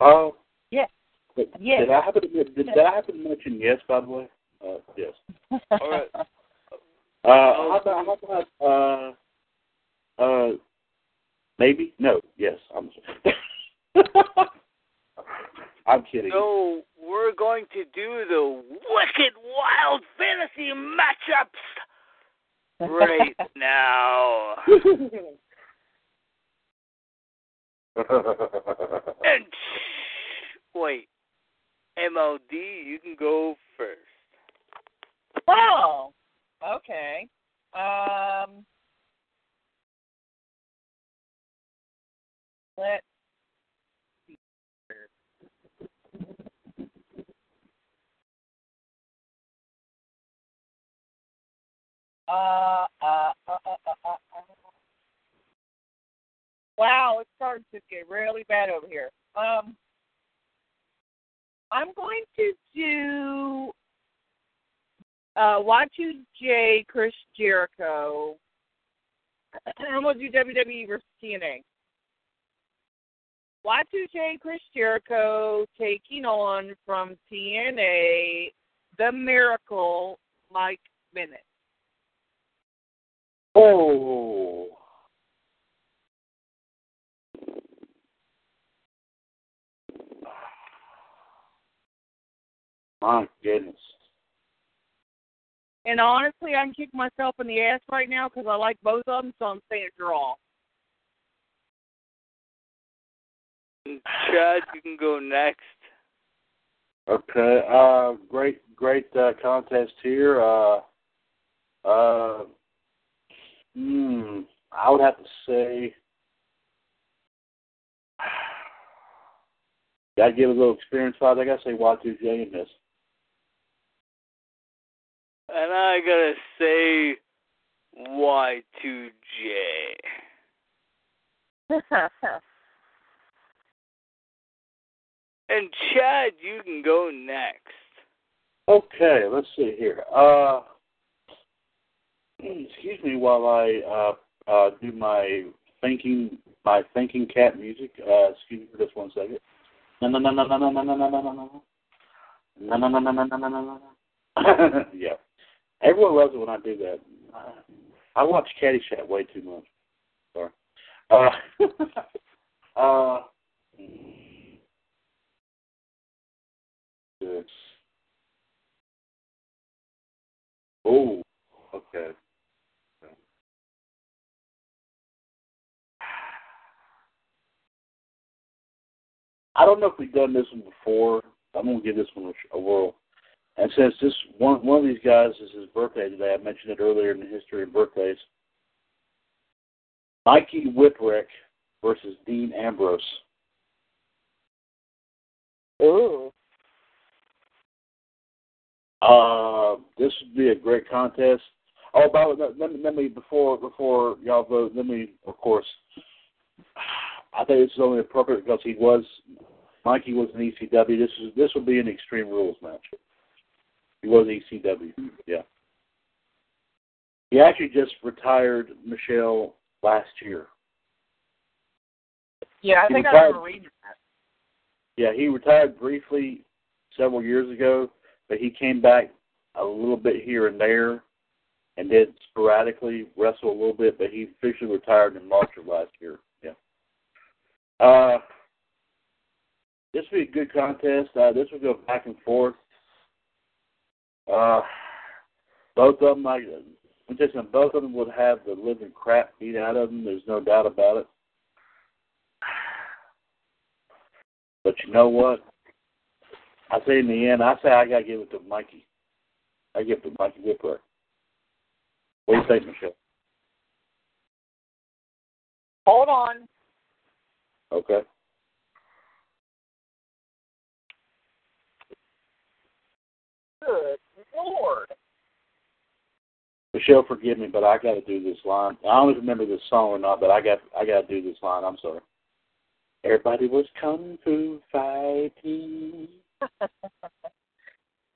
Oh. Yes. Did, Yes. did I happen to did, did I happen to mention yes? By the way, uh, yes. All right. [LAUGHS] Uh, how about how about uh uh maybe no yes I'm [LAUGHS] I'm kidding. So we're going to do the wicked wild fantasy matchups right [LAUGHS] now. And wait, MLD, you can go first. oh, okay. Um, let Uh, uh, uh, uh, uh, uh, uh. Wow, it's starting to get really bad over here. Um, I'm going to do uh, Y2J Chris Jericho. I'm going to do WWE versus TNA. Y2J Chris Jericho taking on from TNA the Miracle Mike Bennett. Oh. My goodness. And honestly, I can kick myself in the ass right now because I like both of them, so I'm saying a draw. Chad, you can go next. Okay. Uh, great, great uh, contest here. Uh, uh, hmm, I would have to say, [SIGHS] gotta give a little experience wise. I gotta say Y2J in this. And I gotta say Y2J. [LAUGHS] And Chad, you can go next. Okay, let's see here. Uh, excuse me while I uh, uh, do my thinking my thinking cat music. Uh, excuse me for just one second. No no no no no no no no no no no no no no no no no no no no Yeah, everyone loves it when I do that. I watch Caddyshack way too much. Sorry. Uh, uh. Oh, okay. I don't know if we've done this one before. I'm gonna give this one a, whirl. And since this one one of these guys is his birthday today, I mentioned it earlier in the history of birthdays. Mikey Whipwreck versus Dean Ambrose. Ooh. Uh, this would be a great contest. Oh, by the way, let me, let me before before y'all vote. Let me, of course. I think this is only appropriate because he was Mikey was an ECW. This is this will be an Extreme Rules match. He was ECW. Yeah. He actually just retired Michelle last year. Yeah, I He think I remember reading that. Yeah, he retired briefly several years ago, but he came back a little bit here and there and did sporadically wrestle a little bit, but he officially retired in March of last year. Uh this would be a good contest. Uh, this would go back and forth. Uh both of them like I'm just saying, both of them would have the living crap beat out of them, there's no doubt about it. But you know what? I say in the end, I say I gotta give it to Mikey. I give it to Mikey Whipwreck. What do you think, Michelle? Hold on. Okay. Good Lord. Michelle, forgive me, but I got to do this line. I don't remember this song or not, but I got I got to do this line. I'm sorry. Everybody was kung fu fighting. [LAUGHS]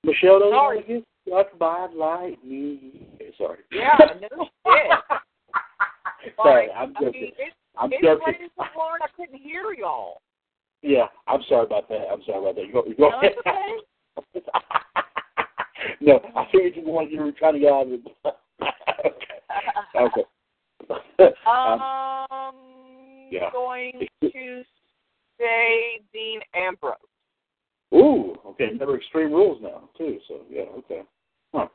Michelle don't Sorry. to get struck by lightning. Sorry. Yeah, no shit. [LAUGHS] sorry, I'm I mean, it's, I'm it's joking. raining so hard I couldn't hear y'all. Yeah, I'm sorry about that. I'm sorry about that. You go, you go No, it's okay. [LAUGHS] no, I figured you wanted you were trying to get out of it. [LAUGHS] okay. Okay. um, [LAUGHS] Um, yeah. going to say Dean Ambrose. ooh, okay. Never extreme rules now too. So yeah, okay. Huh.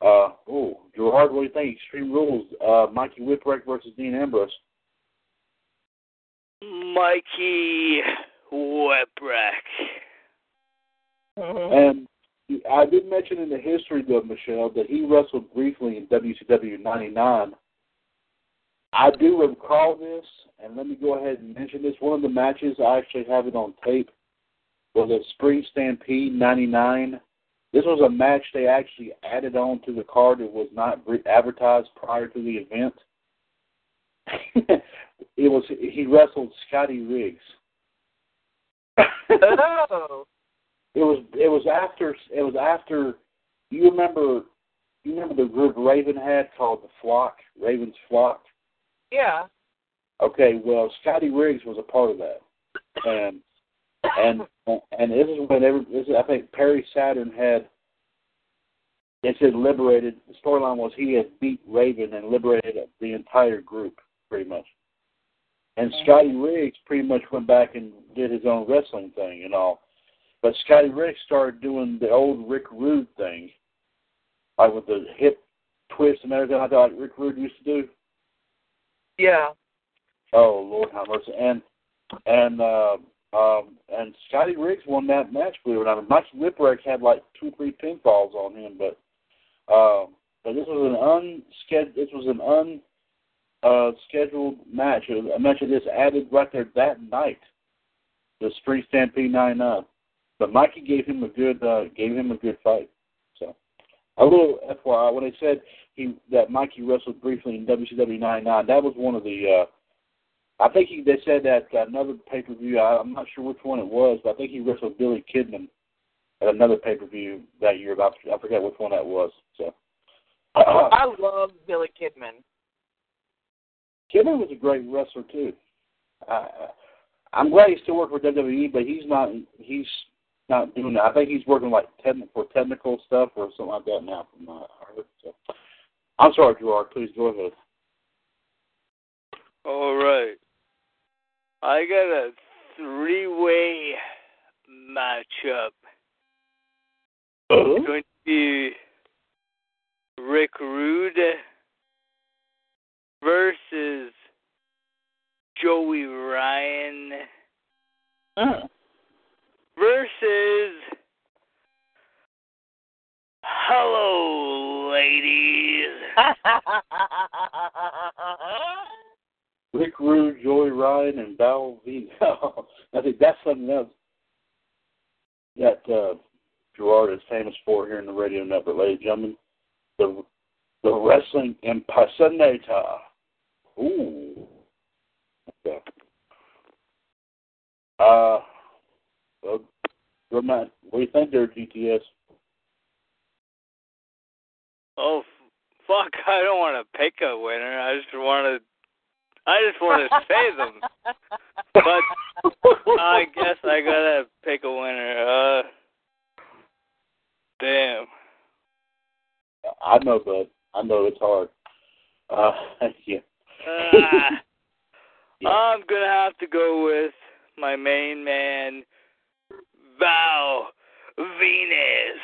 Uh, ooh, Gerard, what do you think? Extreme rules. Uh, Mikey Whipwreck versus Dean Ambrose. Mikey Whipwreck. And I did mention in the history, though, Michelle, that he wrestled briefly in WCW '99. I do recall this, and let me go ahead and mention this. One of the matches, I actually have it on tape, was at Spring Stampede '99. This was a match they actually added on to the card. It was not advertised prior to the event. [LAUGHS] it was he wrestled Scotty Riggs. [LAUGHS] oh. It was it was after it was after you remember you remember the group Raven had called the Flock Raven's Flock. Yeah. Okay, well Scotty Riggs was a part of that, and and and this is when every this is, I think Perry Saturn had it said liberated. The storyline was he had beat Raven and liberated the entire group pretty much. And Scotty Riggs pretty much went back and did his own wrestling thing and all. But Scotty Riggs started doing the old Rick Rude thing. like with the hip twist and everything like that, Rick Rude used to do. Yeah. Oh Lord have mercy. And and uh um and Scotty Riggs won that match, believe it or not. Mikey Whipwreck had like two, three pinfalls on him, but um but this was an unscheduled this was an un uh scheduled match. A match that just added there that night. The Spring Stampede nine nine. But Mikey gave him a good uh gave him a good fight. So a little FYI, when they said he that Mikey wrestled briefly in WCW nine nine, that was one of the uh I think he they said that another pay per view. I'm not sure which one it was, but I think he wrestled Billy Kidman at another pay per view that year. But I forget which one that was. So I love Billy Kidman. Kidman was a great wrestler too. Uh, I'm glad he's still working for WWE, but he's not. He's not doing that. I think he's working like techn- for technical stuff or something like that now. From uh, so. I'm sorry, Gerard. Please go ahead. All right. I got a three-way matchup. Uh-huh. It's going to be Rick Rude versus Joey Ryan Mm. versus Hello, ladies. [LAUGHS] Rick Rude, Joey Ryan, and Val Vino. [LAUGHS] I think that's something else that uh, Gerard is famous for here in the radio network, ladies and gentlemen. The the wrestling impersonator. Ooh. Okay. Uh, well, good man. What do you think there, GTS? Oh, fuck! [LAUGHS] I don't want to pick a winner. I just want to. I just want to say them. But I guess I gotta pick a winner. Uh, damn. I know, bud. I know it's hard. Uh, [LAUGHS] yeah. Ah, [LAUGHS] Yeah. I'm gonna have to go with my main man, Val Venis.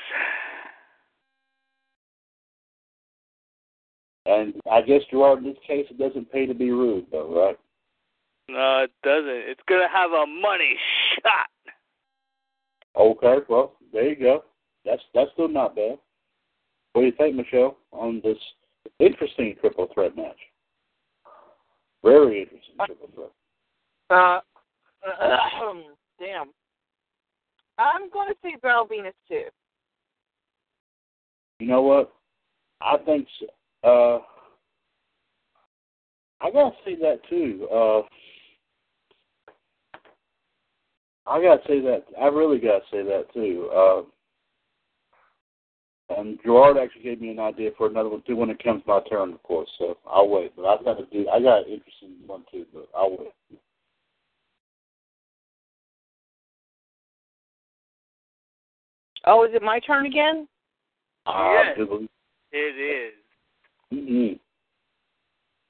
And I guess Gerard, in this case, it doesn't pay to be rude, though, right? No, it doesn't. It's gonna have a money shot. Okay, well, there you go. That's that's still not bad. What do you think, Michelle, on this interesting triple threat match? Very interesting threat. Uh, [CLEARS THROAT] damn. I'm going to say Val Venis too. You know what? I think so. uh I gotta say that too. Uh I gotta say that I really gotta say that too. Uh and Gerard actually gave me an idea for another one too when it comes my turn, of course. So I'll wait. But I've got to do. I got an interesting one too, but I'll wait. Oh, is it my turn again? I Yes. do believe- It is. Mhm.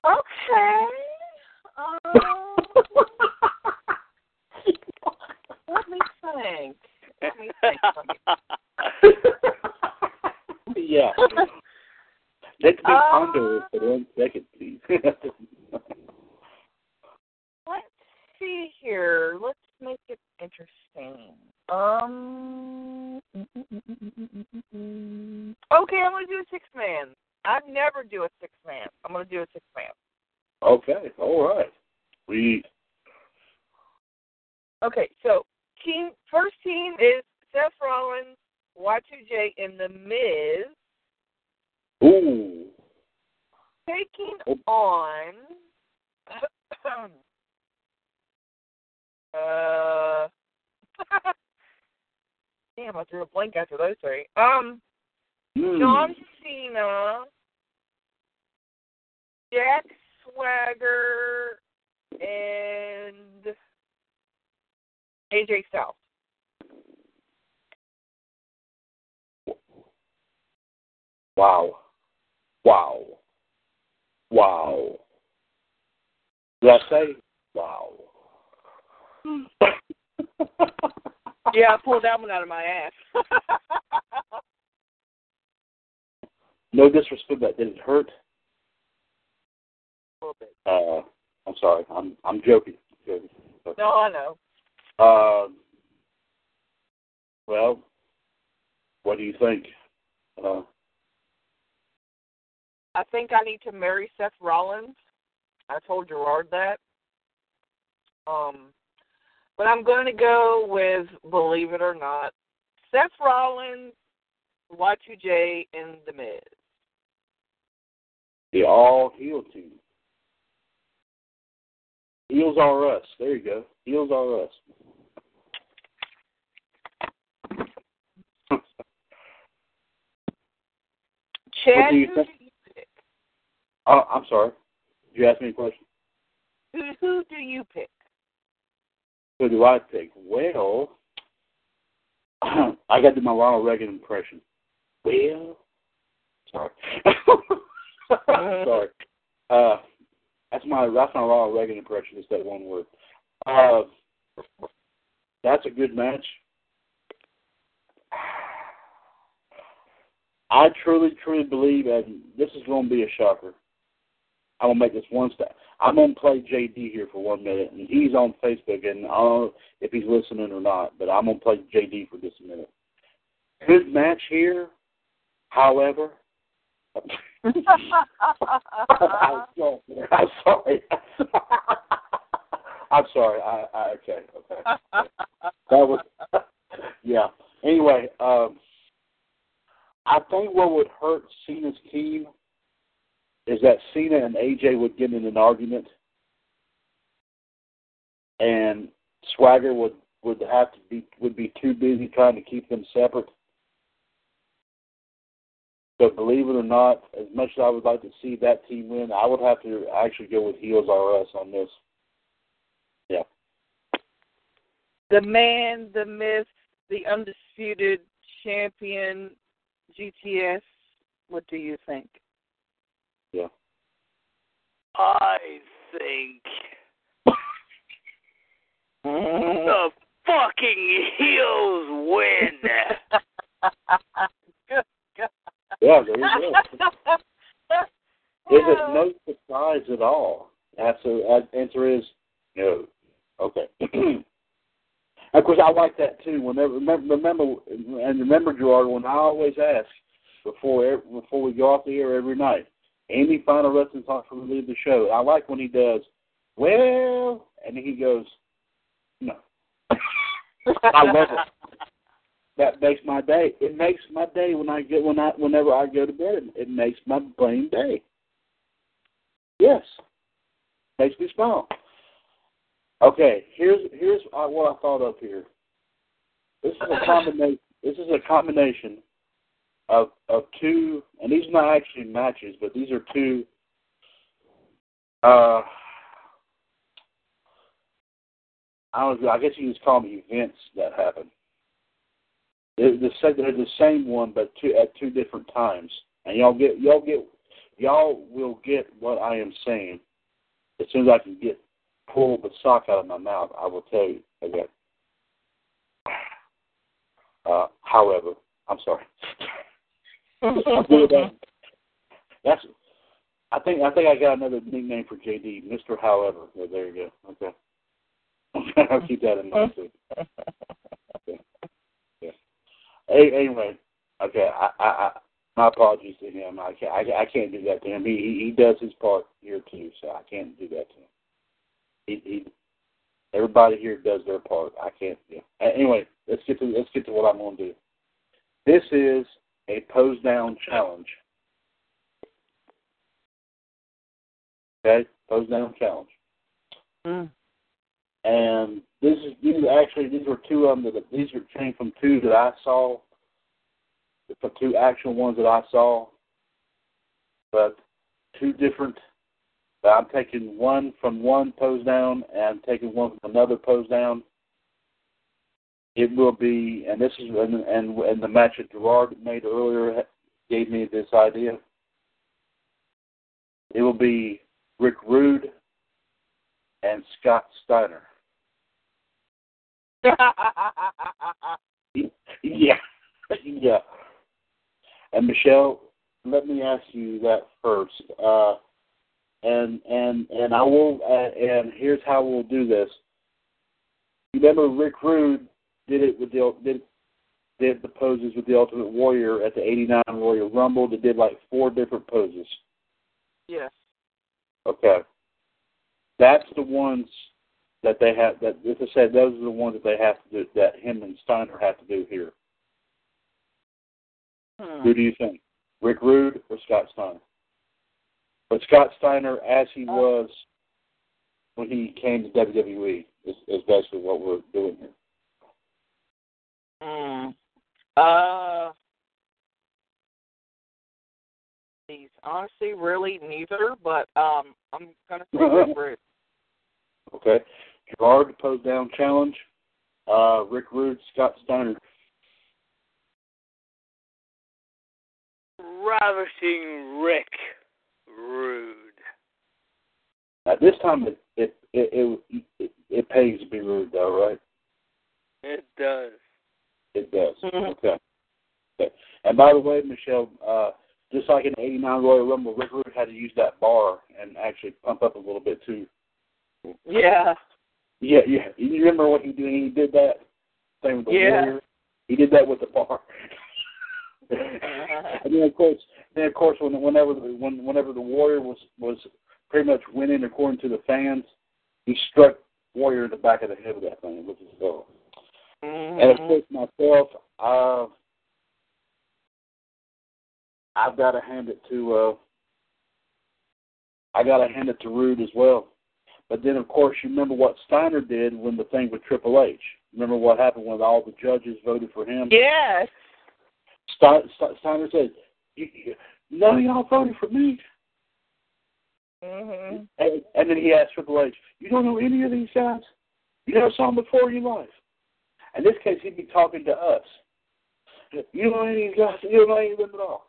Okay. [LAUGHS] Um, let me think. Let me think. [LAUGHS] [LAUGHS] yeah. [LAUGHS] Let me Uh, ponder for one second, please. [LAUGHS] Let's see here. Let's make it interesting. Um. [LAUGHS] Okay, I'm gonna do a six man. I never do a six man. I'm gonna do a six man. okay, all right. We Okay, so team first team is Seth Rollins, Y2J, and The Miz ooh. taking Oh. on. uh. [LAUGHS] Damn, I threw a blank after those three. Um, Hmm. John Cena, Jack Swagger, and AJ Styles. Wow. Wow. Wow. Did I say wow? [LAUGHS] Yeah, I pulled that one out of my ass. [LAUGHS] no disrespect, but did it hurt? A little bit. Uh, I'm sorry. I'm I'm joking. joking. No, I know. Uh, well, what do you think? Uh, I think I need to marry Seth Rollins. I told Gerard that. Um, but I'm going to go with, believe it or not, Seth Rollins, Y2J, and The Miz. the all heel team. Heels are us. There you go. Heels are us. Chad, do you who think? do you pick? Oh, I'm sorry. Did you ask me a question? Who, who do you pick? Who do I pick? Well, [CLEARS THROAT] I got to do my Ronald Reagan impression. Well, sorry. [LAUGHS] sorry. Uh, that's my that's my Ronald Reagan impression. Is that one word? Uh, that's a good match. [SIGHS] I truly, truly believe, and this is going to be a shocker. I'm gonna make this one step. I'm gonna play JD here for one minute, and he's on Facebook, and I don't know if he's listening or not, but I'm gonna play JD for just a minute. Good match here, however. [LAUGHS] I'm sorry. I'm [LAUGHS] sorry. I'm sorry. I, I okay, okay. That was [LAUGHS] yeah. Anyway, um, I think what would hurt Cena's team is that Cena and AJ would get in an argument, and Swagger would would have to be would be too busy trying to keep them separate. But believe it or not, as much as I would like to see that team win, I would have to actually go with Heels R Us on this. Yeah. the man, the myth, the undisputed champion, GTS. What do you think? Yeah. I think [LAUGHS] the fucking heels win. [LAUGHS] Yeah, there you go. Is it [LAUGHS] no surprise at all? Answer, uh, answer is no. Okay. [CLEARS THROAT] of course, I like that too. Whenever remember, remember, and remember, Gerard, when I always ask before before we go off the air every night, any final wrestling talk before we leave the show. I like when he does. Well, and he goes, no. [LAUGHS] I love it. That makes my day. It makes my day when I get when I whenever I go to bed. It makes my brain day. Yes, makes me smile. Okay, here's here's uh, what I thought of here. This is a combination. This is a combination of of two, and these are not actually matches, but these are two. Uh, I don't. know, I guess you just call them events that happen. They're the, they're the same one, but two at two different times, and y'all get y'all get y'all will get what I am saying as soon as I can get pull the sock out of my mouth. I will tell you. Okay. Uh, however, I'm sorry. [LAUGHS] [LAUGHS] That's. I think I think I got another nickname for JD, Mister However. Yeah, there you go. Okay. [LAUGHS] I'll keep that in mind too. Okay. Yeah. A- anyway, okay. I, I, I my apologies to him. I can't I, I can't do that to him. He, he he does his part here too, so I can't do that to him. He, he everybody here does their part. I can't. Yeah. Anyway, let's get to let's get to what I'm going to do. This is a pose down challenge. Okay, pose down challenge. Mm. And this is these actually these were two of them that these are came from two that I saw, from two actual ones that I saw, but two different. But I'm taking one from one pose down and I'm taking one from another pose down. It will be, and this is and and, and the match that Gerard made earlier gave me this idea. It will be Rick Rude and Scott Steiner. [LAUGHS] Yeah, yeah. And Michelle, let me ask you that first. Uh, and and and I will. Uh, and here's how we'll do this. Remember Rick Rude did it with the did did the poses with the Ultimate Warrior at the '89 Royal Rumble. They did like four different poses. Yes. Okay. That's the ones that they have. That as I said, those are the ones that they have to do. That him and Steiner have to do here. Hmm. Who do you think, Rick Rude or Scott Steiner? But Scott Steiner, as he was when he came to WWE, is, is basically what we're doing here. Hmm. Uh. He's honestly really neither, but um, I'm gonna say Rick [LAUGHS] Rude. Okay. Gerard, the pose down challenge. Uh, Rick Rude, Scott Steiner. Ravishing Rick Rude. At this time, it it it it, it, it pays to be rude, though, right? It does. It does. Mhm. Okay. okay. And by the way, Michelle, uh, just like in '89 Royal Rumble, Rick Rude had to use that bar and actually pump up a little bit too. Yeah. Yeah, yeah. You remember what he did? He did that thing with the Yeah. warrior. He did that with the bar. and then of course, then of course, when whenever the, when whenever the warrior was was pretty much winning according to the fans, he struck warrior in the back of the head with that thing with his belt. And of Mhm. course, myself, uh, I've got to hand it to uh, I got to hand it to Rude as well. But then, of course, you remember what Steiner did when the thing with Triple H. Remember what happened when all the judges voted for him? Yes. Ste- Ste- Steiner said, you, you, "None of y'all voted for me." Mhm. And, and then he asked Triple H, "You don't know any of these guys? You never saw them before in your life?" In this case, he'd be talking to us. You don't know any of these guys. You don't know any of them at all.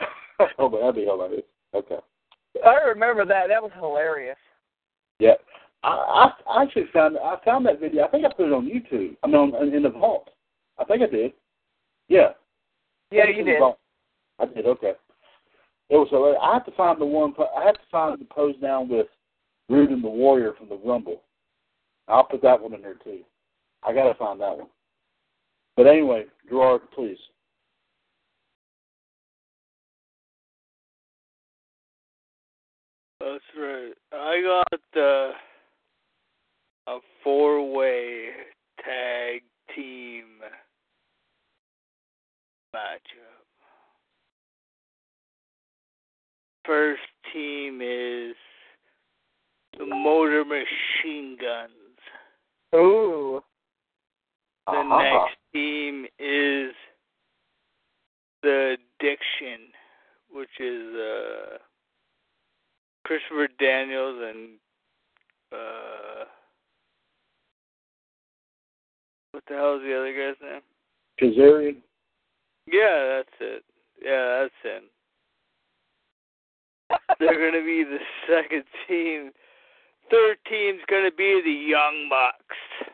[LAUGHS] oh, but that'd be hilarious. Okay. I remember that. That was hilarious. Yeah. I, I actually found I found that video. I think I put it on YouTube. I mean, on, in the vault. I think I did. Yeah. Yeah, you it was in the did. vault. I did. Okay. It was. hilarious. I had to find the one. I had to find the pose down with Rude and the Warrior from the Rumble. I'll put that one in there too. I gotta find that one. But anyway, Gerard, please. That's right. I got uh, a four-way tag team matchup. First team is the Motor Machine Guns. Ooh. The Uh-huh. next team is the Addiction, which is uh, Christopher Daniels and uh, what the hell is the other guy's name? Kazarian. Yeah, that's it. Yeah, that's him. They're [LAUGHS] gonna be the second team. Third team's gonna be the Young Bucks.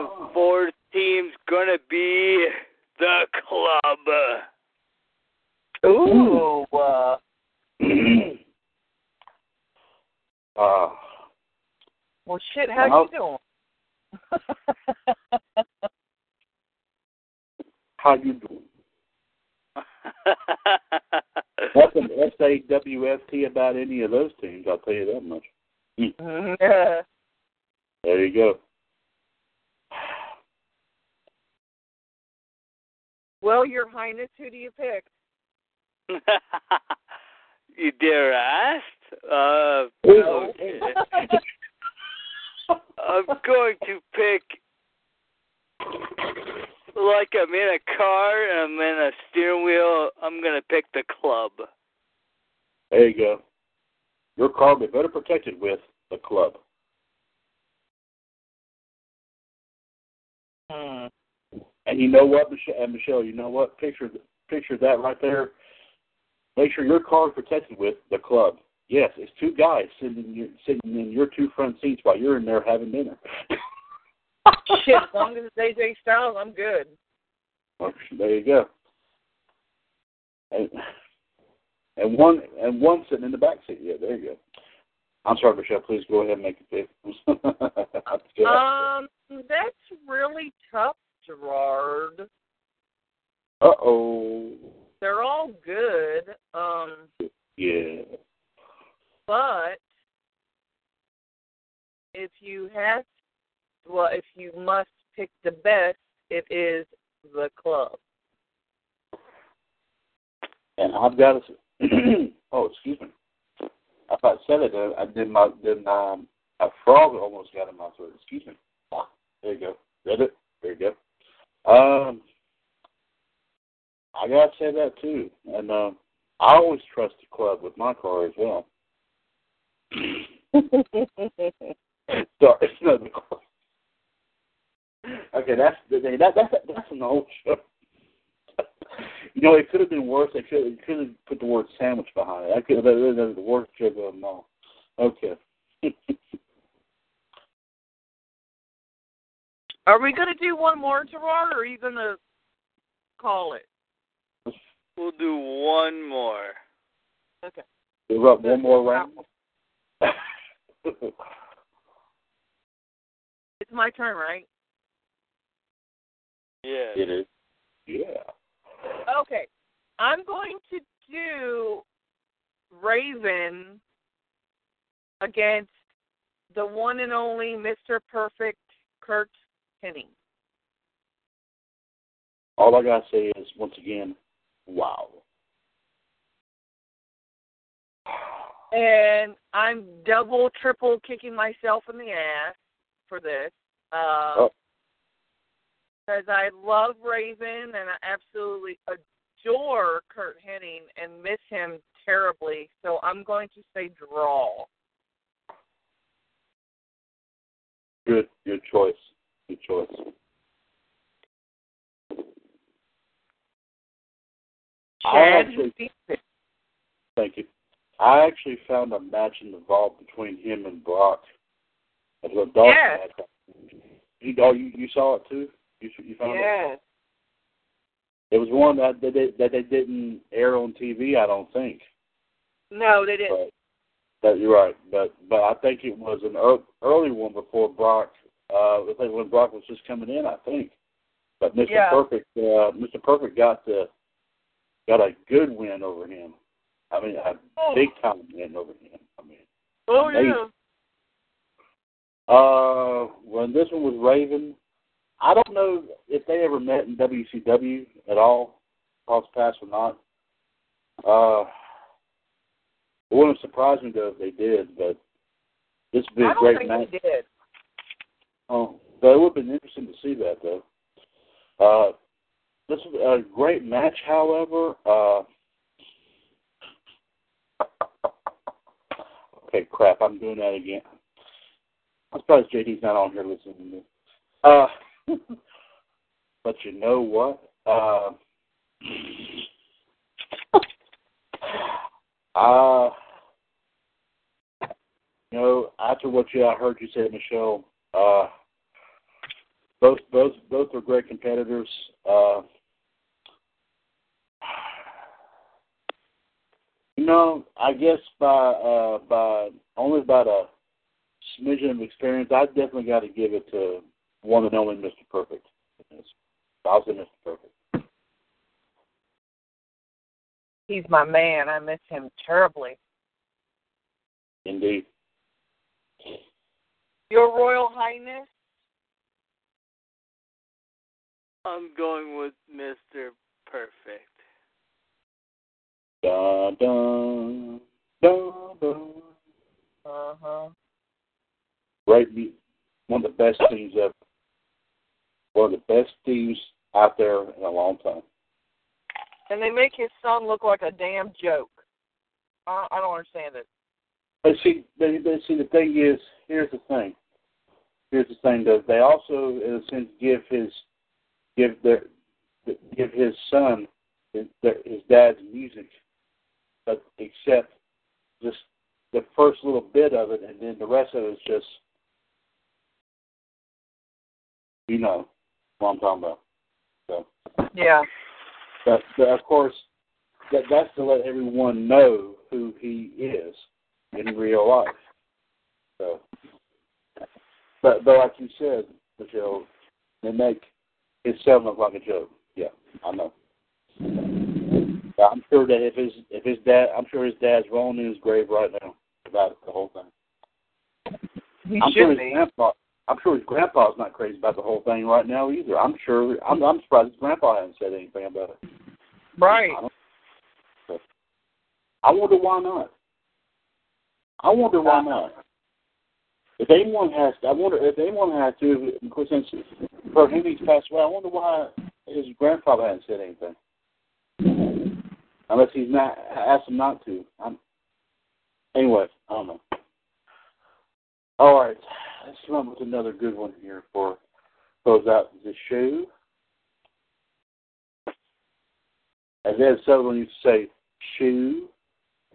The fourth team's gonna be the club. Ooh. Uh, [CLEARS THROAT] uh, well, shit. How Well- you doing? [LAUGHS] how you doing? What's an SAWFT about any of those teams? I'll tell you that much. [LAUGHS] Yeah. There you go. Well, Your Highness, who do you pick? [LAUGHS] you dare ask? Uh, No. okay. I'm going to pick like I'm in a car and I'm in a steering wheel. I'm gonna pick the club. There you go. Your car will be better protected with the club. Hmm. And you know what, Michelle? And Michelle, you know what? Picture picture that right there. Make sure your car is protected with the club. Yes, it's two guys sitting in your, sitting in your two front seats while you're in there having dinner. [LAUGHS] Shit, as [LAUGHS] long as it's AJ Styles, I'm good. There you go. and and one and one sitting in the back seat. Yeah, there you go. I'm sorry, Michelle. Please go ahead and make it pick. [LAUGHS] Um, that's really tough, Gerard. Uh oh. They're all good. Um, Yeah. but if you have, well, if you must pick the best, it is the club. And I've got to. [CLEARS THROAT] oh, excuse me. I thought I said it. uh, I did my did um a frog almost got in my throat. Excuse me. There you go. Did it? There you go. Um, I gotta say that too, and um, I always trust the club with my car as well. [LAUGHS] Sorry, it's not the club. Okay, that's that that that's that's an old show. [LAUGHS] You know, it could have been worse. They could could have put the word sandwich behind it. I could have been the worst joke of them all. Okay. [LAUGHS] Are we gonna do one more, Gerard, or are you gonna call it? We'll do one more. Okay. We're up one more round. It's my turn, right? Yeah. it is. Yeah. Okay. I'm going to do Raven against the one and only Mr. Perfect Curt Hennig. All I gotta say is once again, wow. And I'm double, triple kicking myself in the ass for this. Uh, Oh. Because I love Raven and I absolutely adore Curt Hennig and miss him terribly. So I'm going to say draw. Good, good choice. Choice. Chad actually, thank you. I actually found a match in the vault between him and Brock. It was a dog Yes. match. You, oh, you, you saw it too? You, you found it? Yes. It was one that that they, that they didn't air on TV. I don't think. No, they didn't. But that you're right. But but I think it was an ear- early one before Brock. Uh, I think when Brock was just coming in. I think. But Mr. Yeah. Perfect, uh, Mr. Perfect got the got a good win over him. I mean, a Oh. big time win over him. I mean, Oh, amazing. yeah. uh, when this one was Raven, I don't know if they ever met in WCW at all, cross paths or not. Uh, it wouldn't surprise me though if they did, but this would be I a don't great think match. they did. Oh, but it would have been interesting to see that though. Uh, this is a great match, however. Uh, okay, crap, I'm doing that again. I'm surprised JD's not on here listening to me. Uh, [LAUGHS] but you know what? Uh, [LAUGHS] uh, you know, after what you I heard you say, Michelle, uh, both both both are great competitors. Uh, you know, I guess by uh, by only about a smidgen of experience, I definitely got to give it to one and only Mr. Perfect. I'll say Mr. Perfect. He's my man. I miss him terribly. Indeed. Your Royal Highness. I'm going with Mr. Perfect. Dun dun dun dun. Uh huh. Great, mu- one of the best teams ever. One of the best teams out there in a long time. And they make his son look like a damn joke. I, I don't understand it. But see, they, they, see, the thing is, here's the thing. Here's the thing, though. They also, in a sense, give his, give their, give his son his, his dad's music, but except just the first little bit of it, and then the rest of it is just, you know, what I'm talking about. So, Yeah. but, but of course, that that's to let everyone know who he is in real life. So, but but like you said, Michelle, they make his son look like a joke. Yeah, I know. I'm sure that if his if his dad, I'm sure his dad's rolling in his grave right now about the whole thing. He I'm should sure his be. grandpa. I'm sure his grandpa's not crazy about the whole thing right now either. I'm sure. I'm, I'm surprised his grandpa hasn't said anything about it. Right. I, I wonder why not. I wonder why not. If anyone has, to, I wonder if anyone has to. Since for him he's passed away, I wonder why his grandfather hasn't said anything. Unless he's not asked him not to. I'm, anyway, I don't know. All right, let's come up with another good one here for close out the show. As Ed Sutherland used to say, shoe.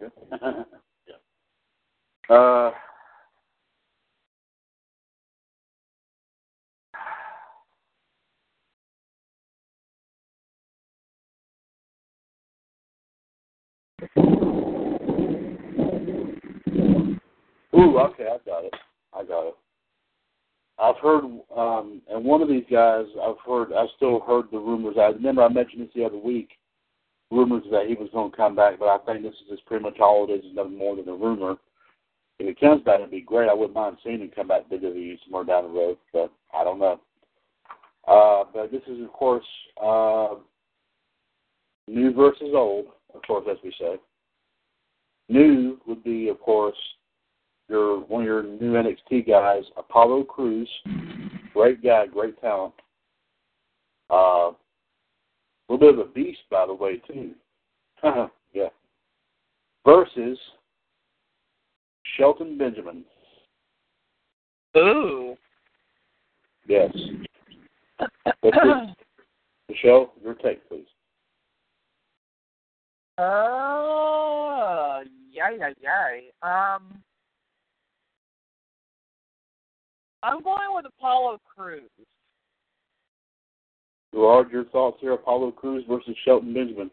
[LAUGHS] yeah. Uh, Ooh, okay, I got it. I got it. I've heard, um, and one of these guys, I've heard, I've still heard the rumors. I remember I mentioned this the other week, rumors that he was going to come back, but I think this is just pretty much all it is, is nothing more than a rumor. If he comes back, it'd be great. I wouldn't mind seeing him come back to WWE somewhere down the road, but I don't know. Uh, but this is, of course, uh, new versus old, of course, as we say. New would be, of course, your one of your new NXT guys, Apollo Crews. Great guy, great talent. Uh, a little bit of a beast, by the way, too. [LAUGHS] yeah. Versus Shelton Benjamin. Ooh. Yes. [LAUGHS] Michelle, your take, please. Uh, yeah, yeah, yeah. Um, I'm going with Apollo Crews. What are your thoughts here, Apollo Crews versus Shelton Benjamin.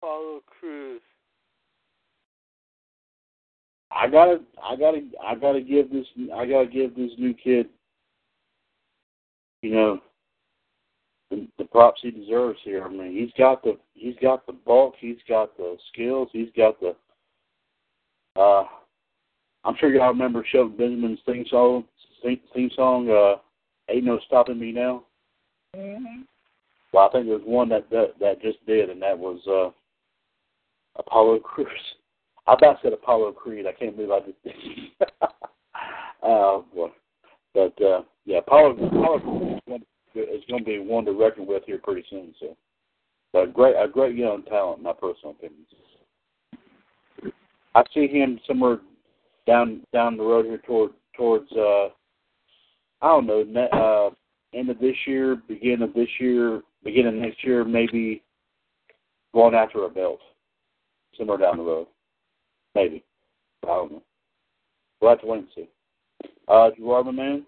Apollo Crews. I gotta, I gotta, I gotta give this, I gotta give this new kid, you know, the, props he deserves here. I mean, he's got the, he's got the bulk, he's got the skills, he's got the. uh I'm sure y'all remember Shelton Benjamin's theme song, theme song, uh, "Ain't No Stopping Me Now." Mm-hmm. Well, I think there's one that that, that just did, and that was uh Apollo Crews. [LAUGHS] I about said Apollo Creed. I can't believe I did. uh, [LAUGHS] boy. But uh, yeah, Apollo Apollo Creed is going to be one to reckon with here pretty soon. So, but a great a great young talent, my personal opinion. I see him somewhere down down the road here toward towards uh I don't know ne- uh end of this year, beginning of this year, beginning of next year, maybe going after a belt somewhere down the road. Maybe. I don't know. We'll have to wait and see. Uh, Gerard, my man,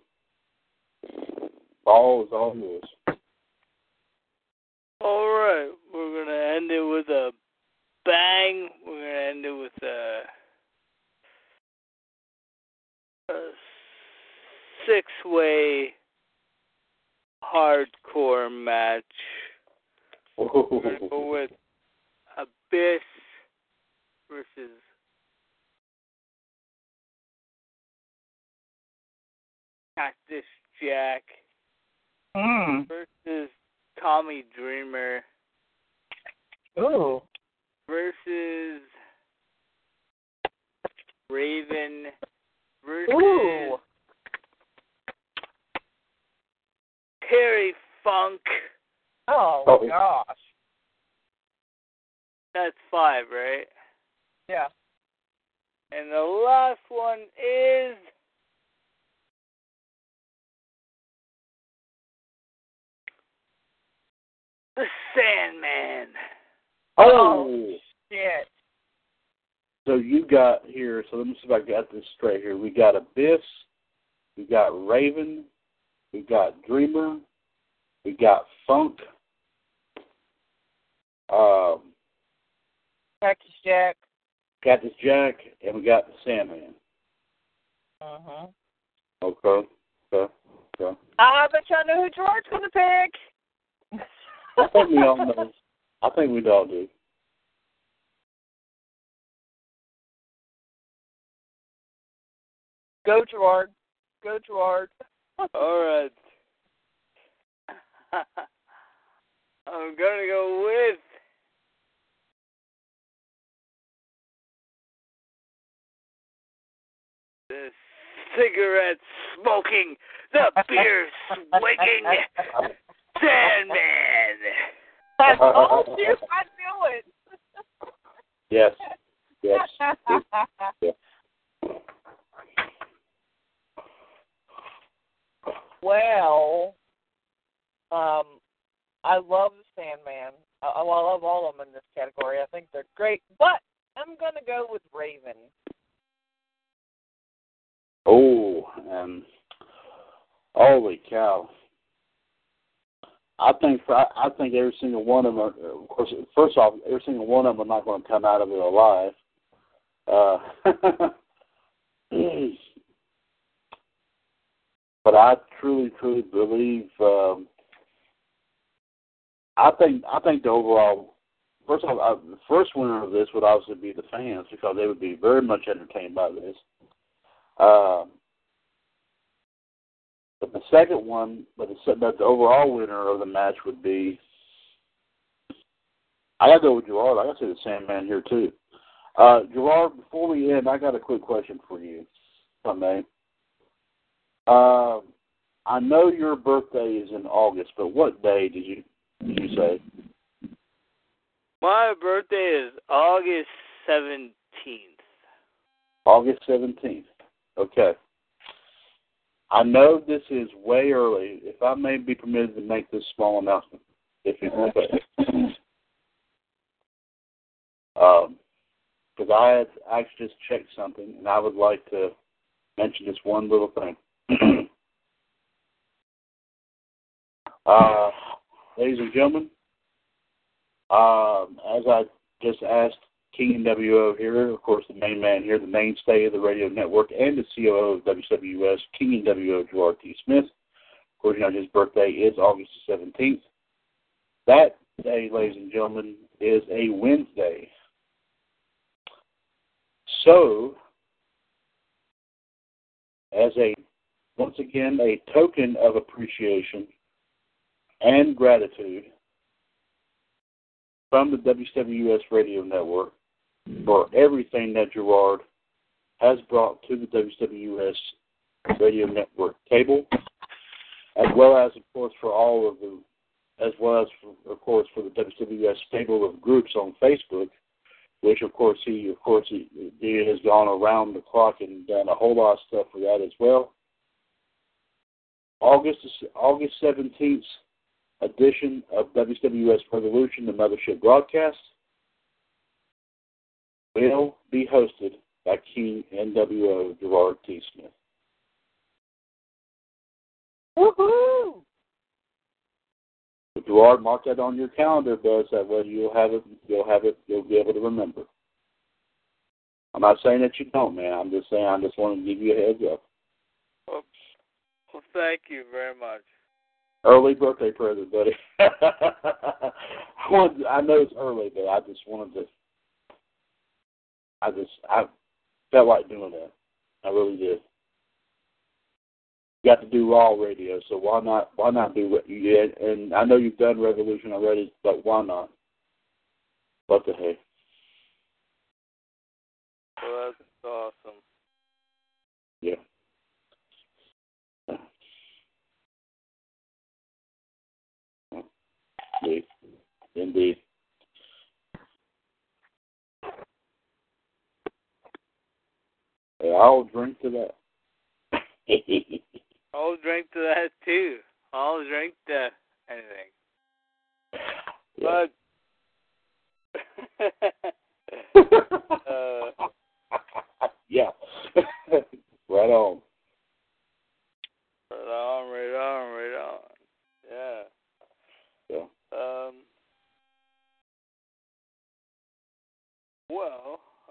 ball is all yours. All right, we're gonna end it with a bang. We're gonna end it with a, a six-way hardcore match. We're gonna go with Abyss versus Cactus Jack Mm. versus Tommy Dreamer Ooh. versus Raven versus Ooh. Terry Funk. Oh, Oh. gosh. That's five, right? Yeah. And the last one is the Sandman. Oh, Shit. so you got here. So let me see if I got this straight here. We got Abyss, we got Raven, we got Dreamer, we got Funk, um, Cactus Jack. Cactus Jack, and we got the Sandman. Uh-huh. Okay. Okay. Okay. I bet y'all know who George's gonna pick. I think we all know. I think we all do. Go Gerard. Go Gerard. [LAUGHS] All right. [LAUGHS] I'm gonna go with the cigarette smoking, the beer [LAUGHS] swigging Sandman. I told you I knew it. Yes. Yes. yes. [LAUGHS] well, um, I love the Sandman. I, I love all of them in this category. I think they're great, but I'm gonna go with Raven. Oh, um, holy cow! I think I, think every single one of them. Are, of course, first off, every single one of them are not going to come out of it alive. Uh, [LAUGHS] but I truly, truly believe. Um, I think I think the overall first off, I, the first winner of this would obviously be the fans because they would be very much entertained by this. Um, but the second one, but the, but the overall winner of the match would be. I gotta go with Gerard. I gotta say the Sandman here too. Uh, Gerard, before we end, I got a quick question for you, if I may. Uh, I know your birthday is in August, but what day did you did you say? My birthday is August 17th. August seventeenth. Okay. I know this is way early. If I may be permitted to make this small announcement, if it's okay. um, because I had actually just checked something, and I would like to mention just one little thing. [CLEARS THROAT] uh, ladies and gentlemen, um, as I just asked King NWO here, of course, the main man here, the mainstay of the radio network, and the COO of WWS, King NWO Gerard T. Smith. Of course, you know his birthday is August the 17th. That day, ladies and gentlemen, is a Wednesday. So, as a once again a token of appreciation and gratitude from the WWS Radio Network for everything that Gerard has brought to the WWS Radio Network table, as well as, of course, for all of the, as well as, of course, for the WWS stable of groups on Facebook, which, of course, he, of course, he, he has gone around the clock and done a whole lot of stuff for that as well. August August seventeenth edition of WWS Revolution, the Mothership broadcast, will be hosted by King NWO Gerard T. Smith. Woohoo! So Gerard, mark that on your calendar, Buzz. That way you'll have it. You'll have it. You'll be able to remember. I'm not saying that you don't, man. I'm just saying. I just want to give you a heads up. Well, well thank you very much. Early birthday present, buddy. [LAUGHS] I, wanted, I know it's early, but I just wanted to. I just I felt like doing that. I really did. You got to do raw radio, so why not? Why not do what you did? And I know you've done Revolution already, but why not? What the heck? Well, that's awesome. Yeah. Indeed. Indeed. Yeah, I'll drink to that. [LAUGHS] I'll drink to that too. I'll drink to anything. Yeah. But [LAUGHS] uh, yeah. [LAUGHS] right on. right on, right on, right on. Yeah. Yeah. Um.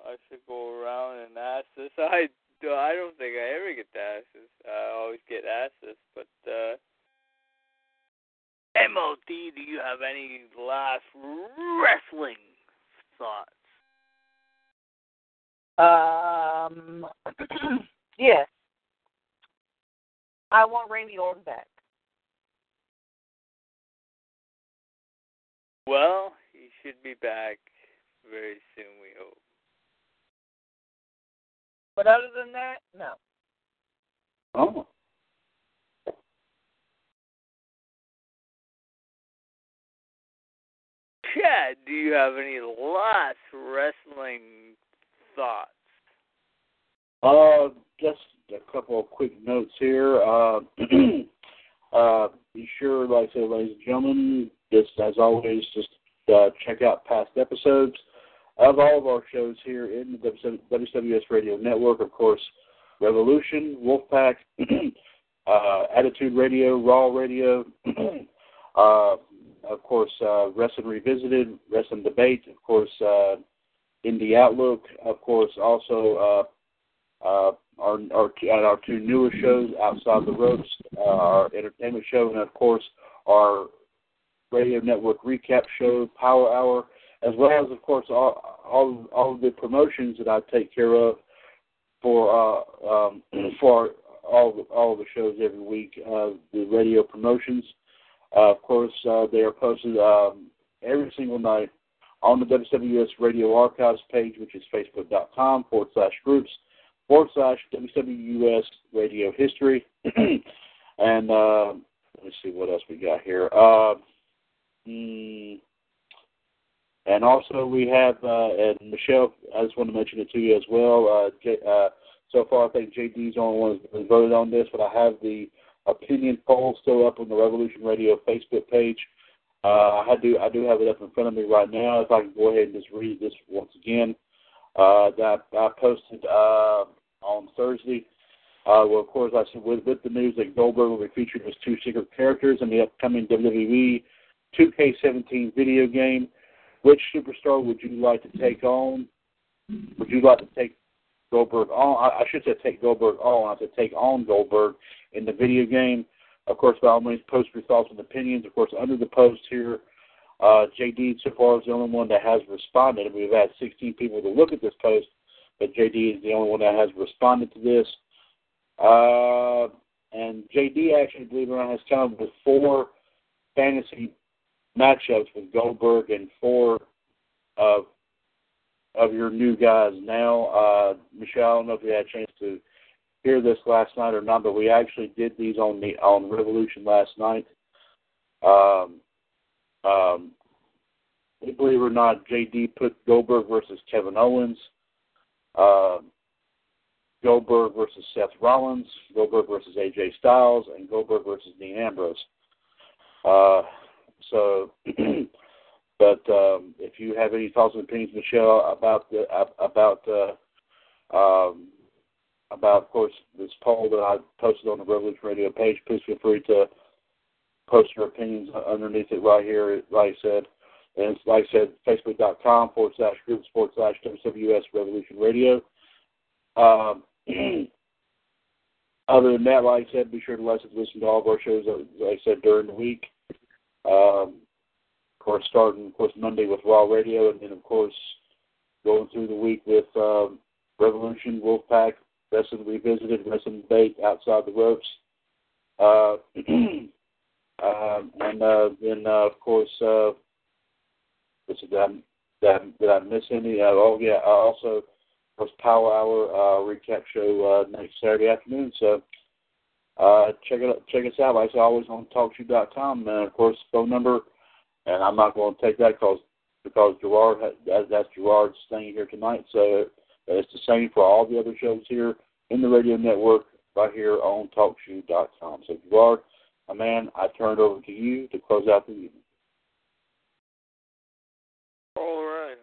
I should go around and ask this. [LAUGHS] I don't think I ever get the asses. I always get asses, but uh MOD, do you have any last wrestling thoughts? Um, [CLEARS THROAT] yes. I want Randy Orton back. Well, he should be back very soon, we hope. But other than that, no. Oh. Chad, do you have any last wrestling thoughts? Uh, just a couple of quick notes here. Uh, [CLEARS THROAT] uh, be sure, like I said, ladies and gentlemen, just as always, just uh, check out past episodes of all of our shows here in the WWS Radio Network. Of course, Revolution, Wolfpack, [CLEARS THROAT] uh, Attitude Radio, Raw Radio, [CLEARS THROAT] uh, of course, uh, Wrestling Revisited, Wrestling Debate, of course, uh, Indie Outlook, of course, also uh, uh, our, our, our two newest shows, Outside the Ropes, uh, our entertainment show, and of course, our radio network recap show, Power Hour, as well as, of course, all all, all the promotions that I take care of for uh, um, [CLEARS THROAT] for all all the shows every week. Uh, the radio promotions, uh, of course, uh, they are posted um, every single night on the WWS Radio Archives page, which is facebook.com forward slash groups forward slash WWS Radio History. [CLEARS THROAT] and uh, let me see what else we got here. Uh, mm, and also we have, uh, and Michelle, I just want to mention it to you as well. Uh, J, uh, so far, I think JD's the only one who's voted on this, but I have the opinion poll still up on the Revolution Radio Facebook page. Uh, I do I do have it up in front of me right now. If I can go ahead and just read this once again, uh, that I posted uh, on Thursday. Uh, well, of course, I said with, with the news that Goldberg will be featured as two secret characters in the upcoming WWE 2K17 video game. Which superstar would you like to take on? Would you like to take Goldberg on? I, I should say take Goldberg on. I said take on Goldberg in the video game. Of course, by all means, post your thoughts and opinions. Of course, under the post here, uh, JD so far is the only one that has responded. We've had 16 people to look at this post, but JD is the only one that has responded to this. Uh, and JD actually, believe it or not, has come with four fantasy matchups with Goldberg and four of of your new guys now. Uh, Michelle, I don't know if you had a chance to hear this last night or not, but we actually did these on the on Revolution last night. Um, um, believe it or not, JD put Goldberg versus Kevin Owens, uh, Goldberg versus Seth Rollins, Goldberg versus AJ Styles, and Goldberg versus Dean Ambrose. Uh, so, [CLEARS THROAT] but um, if you have any thoughts and opinions, Michelle, about the about uh, um, about, of course, this poll that I posted on the Revolution Radio page, please feel free to post your opinions underneath it right here. Like I said, and it's, like I said, facebook.com forward slash groups forward slash WWS Revolution Radio. Um, [CLEARS THROAT] other than that, like I said, be sure to listen to all of our shows, like I said, during the week. Um, of course, starting of course Monday with Raw Radio, and then of course going through the week with um, Revolution, Wolfpack, Wrestling Revisited, Wrestling Debate, Outside the Ropes, uh, [CLEARS THROAT] uh, and uh, then uh, of course, uh, did I, did I, did I miss any? Uh, oh yeah, uh, also of course Power Hour uh, recap show uh, next Saturday afternoon. So uh, check it out, check us out. Like I always on TalkShoe.com, and of course phone number. And I'm not going to take that because because Gerard has, that's Gerard's thing here tonight. So it's the same for all the other shows here in the radio network right here on TalkShoe.com. So Gerard, my man, I turn it over to you to close out the evening. All right.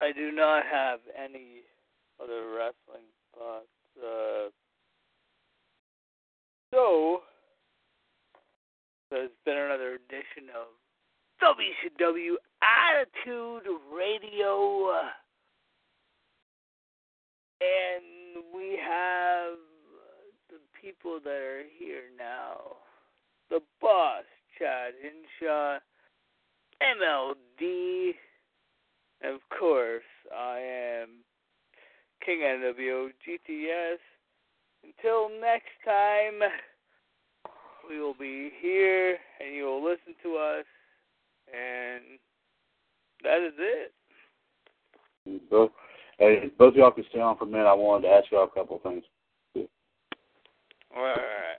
I do not have any other wrestling thoughts. Uh, so, so it's been another edition of WCW Attitude Radio. And we have the people that are here now. The boss, Chad Hinshaw, MLD, and of course, I am King NWO GTS. Until next time, we will be here and you will listen to us, and that is it. Both, hey, both of y'all can stay on for a minute. I wanted to ask y'all a couple of things. All right.